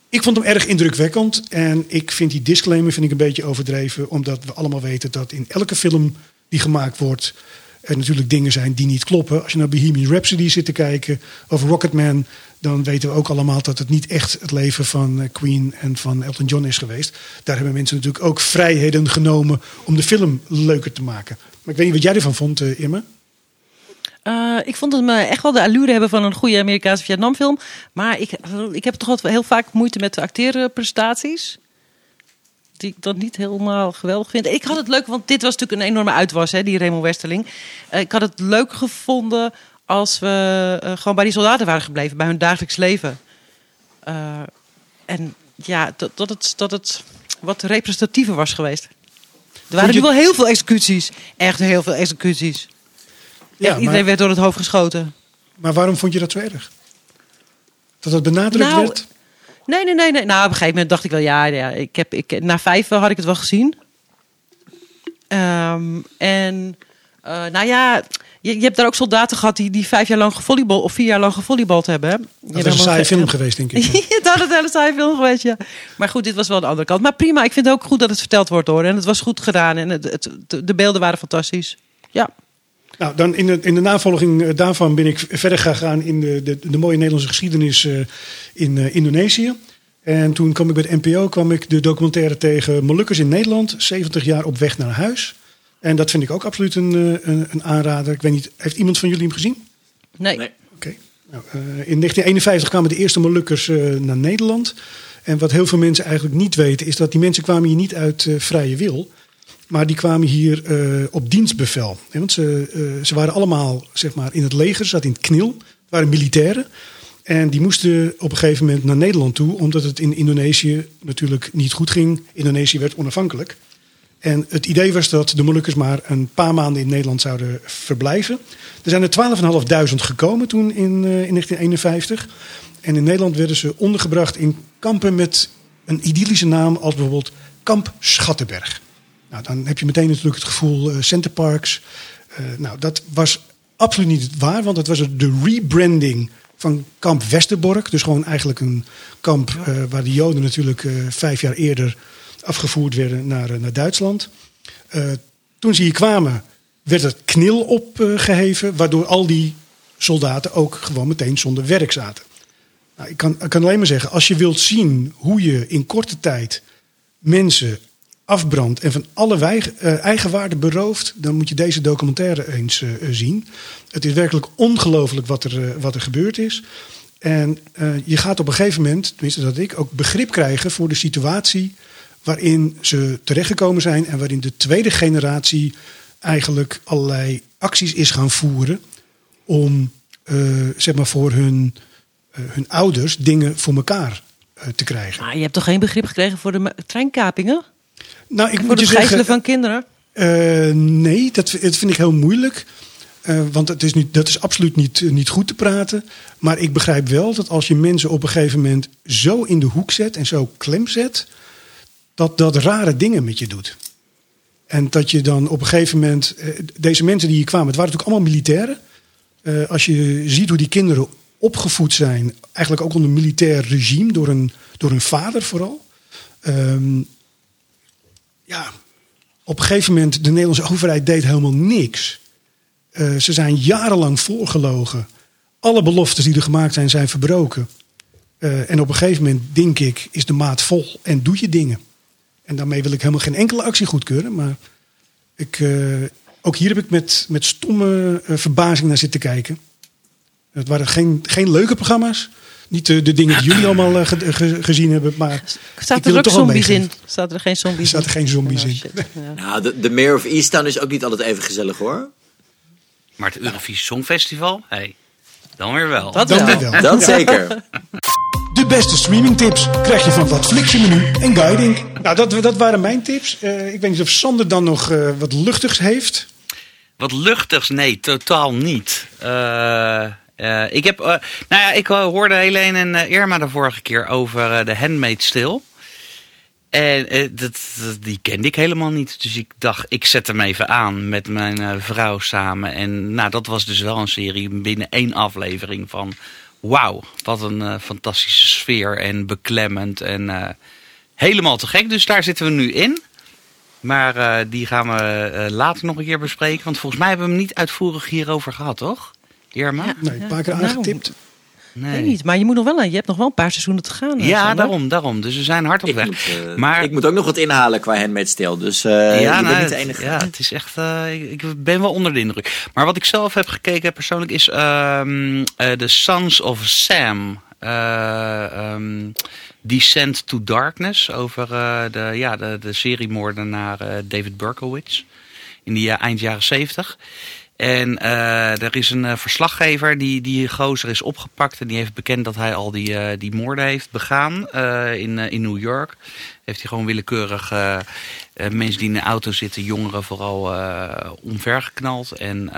Ik vond hem erg indrukwekkend. En ik vind die disclaimer vind ik een beetje overdreven. Omdat we allemaal weten dat in elke film die gemaakt wordt... er natuurlijk dingen zijn die niet kloppen. Als je naar Bohemian Rhapsody zit te kijken of Rocketman... dan weten we ook allemaal dat het niet echt het leven van eh, Queen en van Elton John is geweest. Daar hebben mensen natuurlijk ook vrijheden genomen om de film leuker te maken. Maar ik weet niet wat jij ervan vond, eh, Irma. Eh, ik vond het me echt wel de allure hebben van een goede Amerikaanse Vietnamfilm. Maar ik, ik heb toch altijd heel vaak moeite met de acteerprestaties. Die ik dan niet helemaal geweldig vind. Ik had het leuk, want dit was natuurlijk een enorme uitwas, hè, die Raymond Westerling. Ik had het leuk gevonden als we eh, gewoon bij die soldaten waren gebleven, bij hun dagelijks leven. Eh, en ja, dat, dat, het, dat het wat representatiever was geweest. Er waren je- nu wel heel veel executies. Echt heel veel executies. Ja, Echt, iedereen maar, werd door het hoofd geschoten. maar waarom vond je dat zo erg? Dat het benadrukt Nou, werd? Nee, nee, nee, nee. Nou, op een gegeven moment dacht ik wel, ja, ja ik heb, ik, na vijf had ik het wel gezien. Ehm, en, eh, nou ja, je, je hebt daar ook soldaten gehad die, die vijf jaar lang gevolleybal of vier jaar lang gevolleybald hebben. hè. Dat is een saaie film geweest, denk ik. dat is een hele saaie film geweest, ja. Maar goed, dit was wel de andere kant. Maar prima, ik vind het ook goed dat het verteld wordt hoor. En het was goed gedaan en het, het, de- de beelden waren fantastisch. Ja. Nou, dan in de, in de navolging eh, daarvan ben ik verder gegaan in de, de, de mooie Nederlandse geschiedenis eh, in eh, Indonesië. En toen kwam ik bij de NPO kwam ik de documentaire tegen Molukkers in Nederland, 70 jaar op weg naar huis. En dat vind ik ook absoluut een, eh, een, een aanrader. Ik weet niet, heeft iemand van jullie hem gezien? Nee. Nee. Oké. Nou, eh, in 1951 kwamen de eerste Molukkers eh, naar Nederland. En wat heel veel mensen eigenlijk niet weten, is dat die mensen kwamen hier niet uit eh, vrije wil. Maar die kwamen hier eh, op dienstbevel. Hè, want ze, eh, ze waren allemaal zeg maar, in het leger, ze zaten in het knil. Het waren militairen. En die moesten op een gegeven moment naar Nederland toe, omdat het in Indonesië natuurlijk niet goed ging. Indonesië werd onafhankelijk. En het idee was dat de Molukkers maar een paar maanden in Nederland zouden verblijven. Er zijn er 12.500 gekomen toen in, eh, in 1951. En in Nederland werden ze ondergebracht in kampen met een idyllische naam als bijvoorbeeld Kamp Schattenberg. Nou, dan heb je meteen natuurlijk het gevoel eh Centerparks. Eh, nou, dat was absoluut niet waar, want het was de rebranding van kamp Westerbork. Dus gewoon eigenlijk een kamp waar de Joden natuurlijk vijf jaar eerder afgevoerd werden naar, eh, naar Duitsland. Eh, toen ze hier kwamen, werd er knil opgeheven, waardoor al die soldaten ook gewoon meteen zonder werk zaten. Nou, ik, kan, kan alleen maar zeggen, als je wilt zien hoe je in korte tijd mensen afbrandt en van alle eh, eigenwaarde berooft, dan moet je deze documentaire eens zien. Het is werkelijk ongelooflijk wat wat er gebeurd is. En je gaat op een gegeven moment, tenminste dat ik, ook begrip krijgen voor de situatie waarin ze terechtgekomen zijn en waarin de tweede generatie eigenlijk allerlei acties is gaan voeren om eh, zeg maar voor hun, eh, hun ouders dingen voor elkaar eh, te krijgen. Maar je hebt toch geen begrip gekregen voor de treinkapingen? Nou, ik Voor moet je gijzelen zeggen, van kinderen? nee, dat, dat vind ik heel moeilijk. Want het is niet, dat is absoluut niet, niet goed te praten. Maar ik begrijp wel dat als je mensen op een gegeven moment zo in de hoek zet en zo klem zet, dat dat rare dingen met je doet. En dat je dan op een gegeven moment. eh, deze mensen die hier kwamen, het waren natuurlijk allemaal militairen. Eh, als je ziet hoe die kinderen opgevoed zijn, eigenlijk ook onder militair regime, door een, door hun vader vooral. Ehm, ja, op een gegeven moment, de Nederlandse overheid deed helemaal niks. Eh, ze zijn jarenlang voorgelogen. Alle beloftes die er gemaakt zijn, zijn verbroken. En op een gegeven moment, denk ik, is de maat vol en doe je dingen. En daarmee wil ik helemaal geen enkele actie goedkeuren. Maar ik, eh, ook hier heb ik met, met stomme eh, verbazing naar zitten kijken. Het waren geen, geen leuke programma's. Niet de, de dingen die jullie allemaal eh, ge- ge- gezien hebben. Maar ik Staat wil er ook zombies in? Staat er geen zombies Er zaten in? geen zombies Oh, in. Ja. Nou, de, de Mayor of Easttown is ook niet altijd even gezellig hoor. Maar het Eurovisie Songfestival, hey, dan weer wel. Dat Dan wel. weer wel. Dat zeker. De beste streamingtips krijg je van wat Flixje menu en guiding. Nou, dat, dat waren mijn tips. Eh, ik weet niet of Sander dan nog eh, wat luchtigs heeft. Wat luchtigs? Nee, totaal niet. Eh, eh, ik heb, nou ja, ik hoorde Helene en Irma de vorige keer over de Handmaid's Tale. En eh, dat, dat- die kende ik helemaal niet. Dus ik dacht, ik zet hem even aan met mijn eh, vrouw samen. En nou, dat was dus wel een serie binnen één aflevering van... Wauw, wat een eh, fantastische sfeer en beklemmend en eh, helemaal te gek. Dus daar zitten we nu in. Maar eh, die gaan we eh, later nog een keer bespreken. Want volgens mij hebben we hem niet uitvoerig hierover gehad, toch? Irma? Nee, een paar keer Nou, aangetipt. Nee. Weet niet, maar je moet nog wel, je hebt nog wel een paar seizoenen te gaan. eh, Ja, Sander. daarom, daarom. Dus we zijn hard op Ik weg. moet, eh, maar ik moet ook nog wat inhalen qua Handmaid's Tale. Dus eh ja, je nou, bent niet de enige. ja, het is echt. eh, ik, ik ben wel onder de indruk. Maar wat ik zelf heb gekeken persoonlijk is ehm eh, The Sons of Sam. eh, ehm, Descent to Darkness. Over eh, de, ja, de, de seriemoordenaar eh, David Berkowitz. In de eind jaren zeventig. En eh, er is een eh, verslaggever die, die gozer is opgepakt. En die heeft bekend dat hij al die, eh, die moorden heeft begaan in, in New York. Heeft hij gewoon willekeurig mensen die in de auto zitten, jongeren vooral, omvergeknald. En,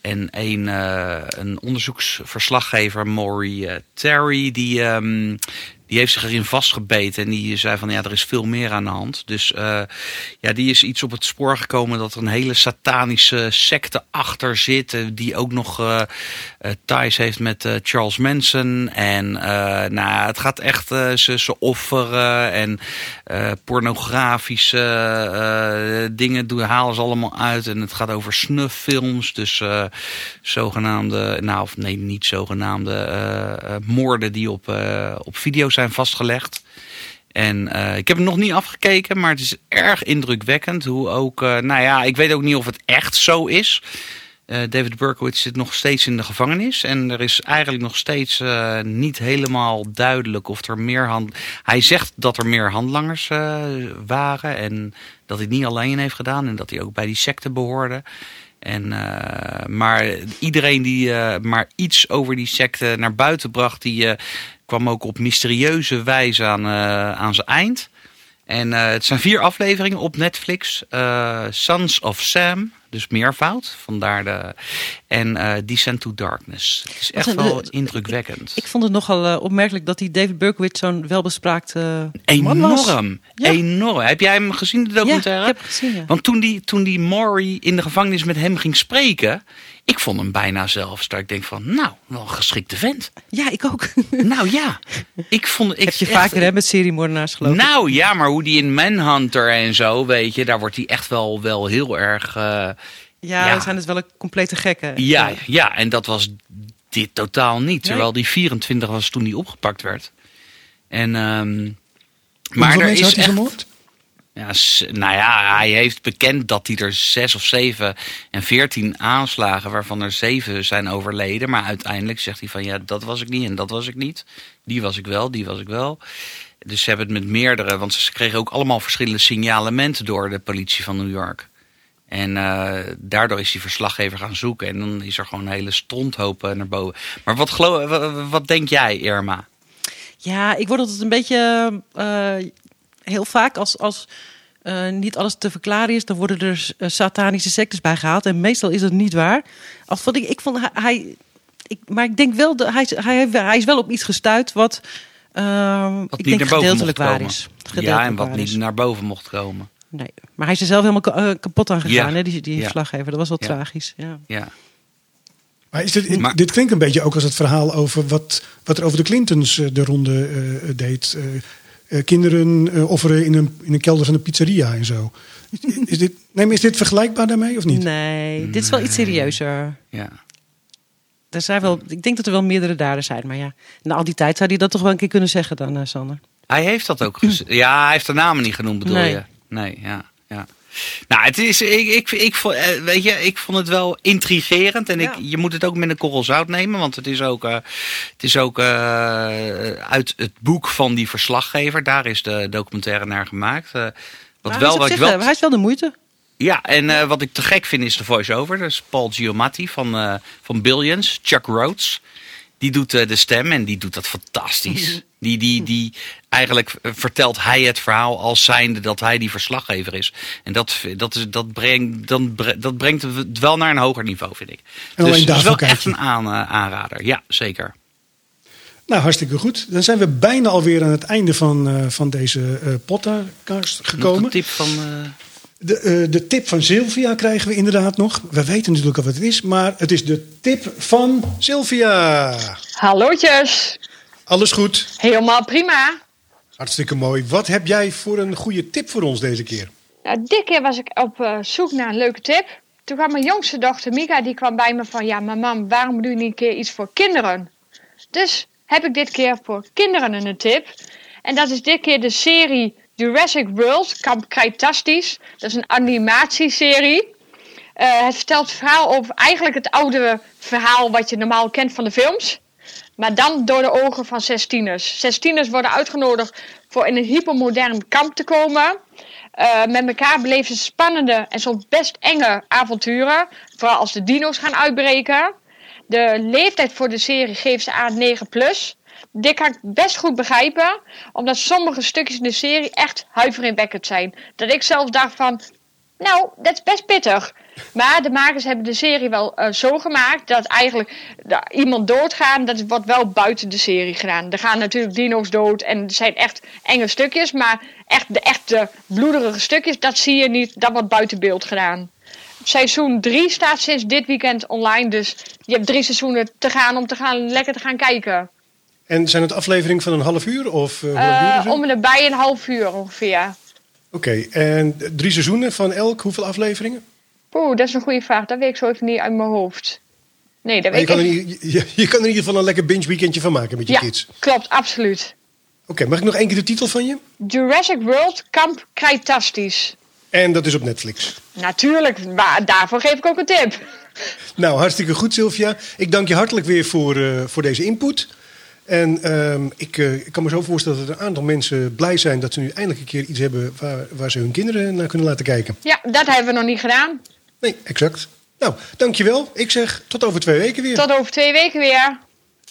en een, een onderzoeksverslaggever, Maury Terry, die, ehm, die heeft zich erin vastgebeten. En die zei van ja, er is veel meer aan de hand. Dus eh, ja, die is iets op het spoor gekomen dat er een hele satanische secte achter zit. eh, Die ook nog eh, ties heeft met Charles Manson. En nou, het gaat echt, ze, offeren en pornografische dingen doen, halen ze allemaal uit. En het gaat over snufffilms. Dus zogenaamde, nou of nee, niet zogenaamde moorden die op, op video zijn vastgelegd. En eh, ik heb het nog niet afgekeken, maar het is erg indrukwekkend. Hoe ook, eh, nou ja, ik weet ook niet of het echt zo is. Eh, David Berkowitz zit nog steeds in de gevangenis. En er is eigenlijk nog steeds niet helemaal duidelijk of er meer hand. Hij zegt dat er meer handlangers waren. En dat hij niet alleen heeft gedaan. En dat hij ook bij die secte behoorde. En, maar iedereen die eh, maar iets over die secte naar buiten bracht, die eh, kwam ook op mysterieuze wijze aan, eh, aan zijn eind. En eh, het zijn vier afleveringen op Netflix. Eh, Sons of Sam, dus meervoud. Vandaar de. En eh Descent to Darkness. Het is echt een- wel indrukwekkend. Ik vond het nogal opmerkelijk dat die David Berkowitz zo'n welbespraakte man was. Enorm. Ja. Enorm. Heb jij hem gezien, de documentaire? Ja, ik heb gezien, ja. Want toen die, toen die Maury in de gevangenis met hem ging spreken... Ik vond hem bijna zelfs dat ik denk van... Nou, wel een geschikte vent. Ja, ik ook. Nou ja. Ik vond... Ik heb je echt- vaker hè, met seriemoordenaars geloof ik. Nou ja, maar hoe die in Manhunter en zo, weet je, daar wordt hij echt wel, wel heel erg. eh, Ja, zijn dus wel een complete gekken. Ja, ja, en dat was dit totaal niet. Terwijl die 24 was toen die opgepakt werd. En, ehm, maar er is echt, vermoord? Ja, nou ja, hij heeft bekend dat hij er zes of zeven en veertien aanslagen, waarvan er zeven zijn overleden. Maar uiteindelijk zegt hij van ja, dat was ik niet en dat was ik niet. Die was ik wel, die was ik wel. Dus ze hebben het met meerdere, want ze kregen ook allemaal verschillende signalementen door de politie van New York. En eh, daardoor is die verslaggever gaan zoeken. En dan is er gewoon een hele stronthoop eh, naar boven. Maar wat, geloof, wat, wat denk jij, Irma? Ja, ik word altijd een beetje eh, heel vaak als, als eh, niet alles te verklaren is, dan worden er eh, satanische sectes bij gehaald. En meestal is dat niet waar. Als vond ik, ik vond hij, ik, maar ik denk wel dat hij, is- hij, heeft- hij is wel op iets gestuurd wat, ehm, Wat ik niet denk gedeeltelijk waar komen. is. Ja, Gedeeltelijk en wat niet is. naar boven mocht komen. Nee. Maar hij is er zelf helemaal eh, kapot aan gegaan, Ja. hè, die, die Ja. verslaggever. Dat was wel Ja. tragisch. Ja. Ja. Maar, is dit, Maar- dit klinkt een beetje ook als het verhaal over wat, wat er over de Clintons de ronde eh, deed. Kinderen eh, offeren in een, in een kelder van een pizzeria en zo. Is dit, nee, maar is dit vergelijkbaar daarmee of niet? Nee, dit is wel iets serieuzer. Ja. Er zijn wel, ik denk dat er wel meerdere daden zijn. Maar ja, na al die tijd zou hij dat toch wel een keer kunnen zeggen dan, eh, Sander. Hij heeft dat ook gezegd. Ja, hij heeft de namen niet genoemd, bedoel Nee. je? Nee, ja. ja. Nou, het is, ik, ik, ik, vond- eh, weet je, ik vond het wel intrigerend. En ik, Ja. je moet het ook met een korrel zout nemen. Want het is ook, eh, het is ook eh, uit het boek van die verslaggever. Daar is de documentaire naar gemaakt. Eh, wat Maar wel, wat ik wel, hij is wel de moeite. Ja, en wat ik te gek vind is de voice-over. Dat is Paul Giamatti van, van Billions, Chuck Rhodes. Die doet de stem en die doet dat fantastisch. Die, die, die, eigenlijk eh, vertelt hij het verhaal als zijnde dat hij die verslaggever is. En dat, dat, is, dat, brengt, dan, bre- dat brengt het wel naar een hoger niveau, vind ik. En alleen dus dat is wel daarvoor echt een aan, eh, aanrader. Ja, zeker. Nou, hartstikke goed. Dan zijn we bijna alweer aan het einde van, eh, van deze eh podcast Nog gekomen. een tip van... eh, De, de tip van Sylvia krijgen we inderdaad nog. We weten natuurlijk al wat het is, maar het is de tip van Sylvia. Hallootjes, Alles goed? helemaal prima. Hartstikke mooi. Wat heb jij voor een goede tip voor ons deze keer? Nou, dit keer was ik op eh, zoek naar een leuke tip. Toen kwam mijn jongste dochter Mika, die kwam bij me van... Ja, maar mam, waarom doe je niet een keer iets voor kinderen? Dus heb ik dit keer voor kinderen een tip. En dat is dit keer de serie Jurassic World, Kamp Cretaceous. Dat is een animatieserie. Eh, het vertelt het verhaal over eigenlijk het oude verhaal wat je normaal kent van de films. Maar dan door de ogen van zestieners. Zestieners worden uitgenodigd voor in een hypermodern kamp te komen. Eh, met elkaar beleven ze spannende en soms best enge avonturen. Vooral als de dino's gaan uitbreken. De leeftijd voor de serie geeft ze aan 9 plus. Dit kan ik best goed begrijpen. Omdat sommige stukjes in de serie echt huiveringwekkend zijn. Dat ik zelf dacht van... Nou, dat is best pittig. Maar de makers hebben de serie wel eh, zo gemaakt dat eigenlijk da- iemand doodgaat. Dat wordt wel buiten de serie gedaan. Er gaan natuurlijk dino's dood en er zijn echt enge stukjes. Maar echt de echte bloederige stukjes, dat zie je niet. Dat wordt buiten beeld gedaan. Seizoen 3 staat sinds dit weekend online. Dus je hebt drie seizoenen te gaan om te gaan, lekker te gaan kijken. En zijn het afleveringen van een half uur? Of, Eh, ze? om en erbij een half uur ongeveer. Oké, en drie seizoenen van elk, hoeveel afleveringen? Oeh, dat is een goede vraag. Dat weet ik zo even niet uit mijn hoofd. Nee, dat je, weet kan ik in- je, je kan er in ieder geval een lekker binge weekendje van maken met je Ja, kids. klopt, absoluut. Oké, mag ik nog één keer de titel van je? Jurassic World Kamp Cretaceous. En dat is op Netflix. Natuurlijk, maar daarvoor geef ik ook een tip. Nou, hartstikke goed Sylvia. Ik dank je hartelijk weer voor, eh, voor deze input. En ehm, ik, eh, ik kan me zo voorstellen dat er een aantal mensen blij zijn dat ze nu eindelijk een keer iets hebben waar, waar ze hun kinderen naar kunnen laten kijken. Ja, dat hebben we nog niet gedaan. Nee, exact. Nou, dankjewel. Ik zeg tot over twee weken weer. Tot over twee weken weer.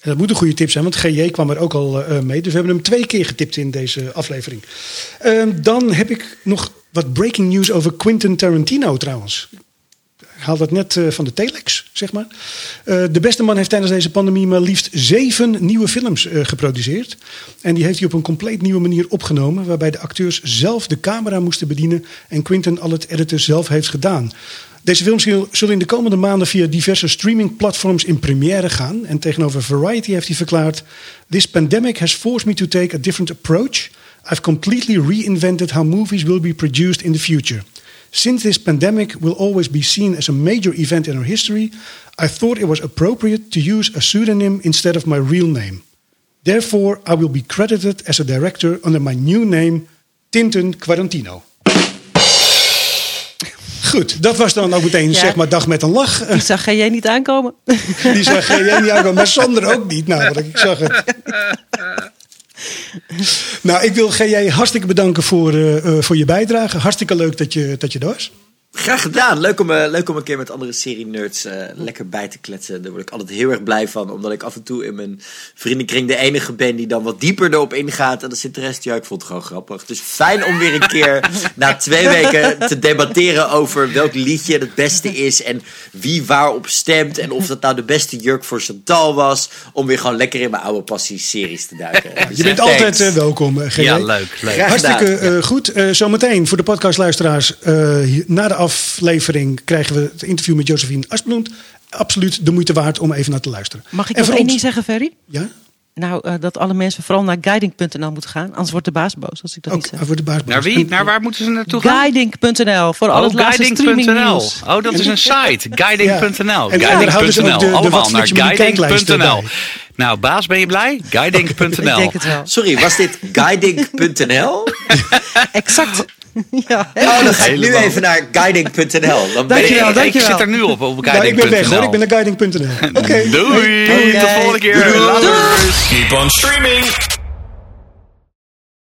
En dat moet een goede tip zijn, want GJ kwam er ook al eh, mee. Dus we hebben hem twee keer getipt in deze aflevering. Ehm, dan heb ik nog wat breaking news over Quentin Tarantino trouwens. Ik haal dat net eh, van de telex, zeg maar. Eh, de beste man heeft tijdens deze pandemie maar liefst zeven nieuwe films geproduceerd. En die heeft hij op een compleet nieuwe manier opgenomen... waarbij de acteurs zelf de camera moesten bedienen... en Quentin al het editen zelf heeft gedaan. Deze films zullen in de komende maanden via diverse streamingplatforms in première gaan. En tegenover Variety heeft hij verklaard... This pandemic has forced me to take a different approach. I've completely reinvented how movies will be produced in the future. Since this pandemic will always be seen as a major event in our history, I thought it was appropriate to use a pseudonym instead of my real name. Therefore, I will be credited as a director under my new name, Tintin Quarantino. Goed, dat was dan ook meteen Ja. zeg maar dag met een lach. Die zag jij niet aankomen. Die zag jij niet aankomen, maar Sander ook niet namelijk. Ik zag het. Nou, ik wil GJ hartstikke bedanken voor, eh, eh, voor je bijdrage. Hartstikke leuk dat je, dat je er was. Graag gedaan. Leuk om, eh, leuk om een keer met andere serie-nerds eh, lekker bij te kletsen. Daar word ik altijd heel erg blij van. Omdat ik af en toe in mijn vriendenkring de enige ben die dan wat dieper erop ingaat. En dan zit de rest, ja, ik vond het gewoon grappig. Dus fijn om weer een keer na twee weken te debatteren over welk liedje het beste is. En wie waarop stemt. En of dat nou de beste jurk voor Chantal was. Om weer gewoon lekker in mijn oude passies-series te duiken. Dus Je bent thanks. altijd eh, welkom, GJ. Ja, leuk, Hartstikke eh, goed. Eh, zometeen voor de podcastluisteraars. eh, hier- na de aflevering krijgen we het interview met Josephine Asplund. Absoluut de moeite waard om even naar te luisteren. Mag ik nog voor één ons- ding zeggen, Ferry? Ja? Nou, eh, dat alle mensen vooral naar guiding.nl moeten gaan. Anders wordt de baas boos als ik dat Ook niet zeg. voor de baas. Naar wie? Naar waar moeten ze naartoe gaan? Guiding.nl voor al het Oh, laatste streaming guiding.nl. nieuws. Oh, dat is een site. Guiding.nl. Guiding.nl. Allemaal naar guiding.nl. Nou, baas, ben je blij? Guiding.nl. Ik denk het wel. Sorry, was dit guiding.nl? Exact. ja, Oh, dan ga ik nu even naar guiding.nl. Dan ben ik Dankjewel, Ik dankjewel. zit er nu op, op Nou, ik ben weg hoor. Ik ben guiding.nl. naar guiding.nl. Oké. Doei. Tot de volgende keer. Later. Keep on streaming.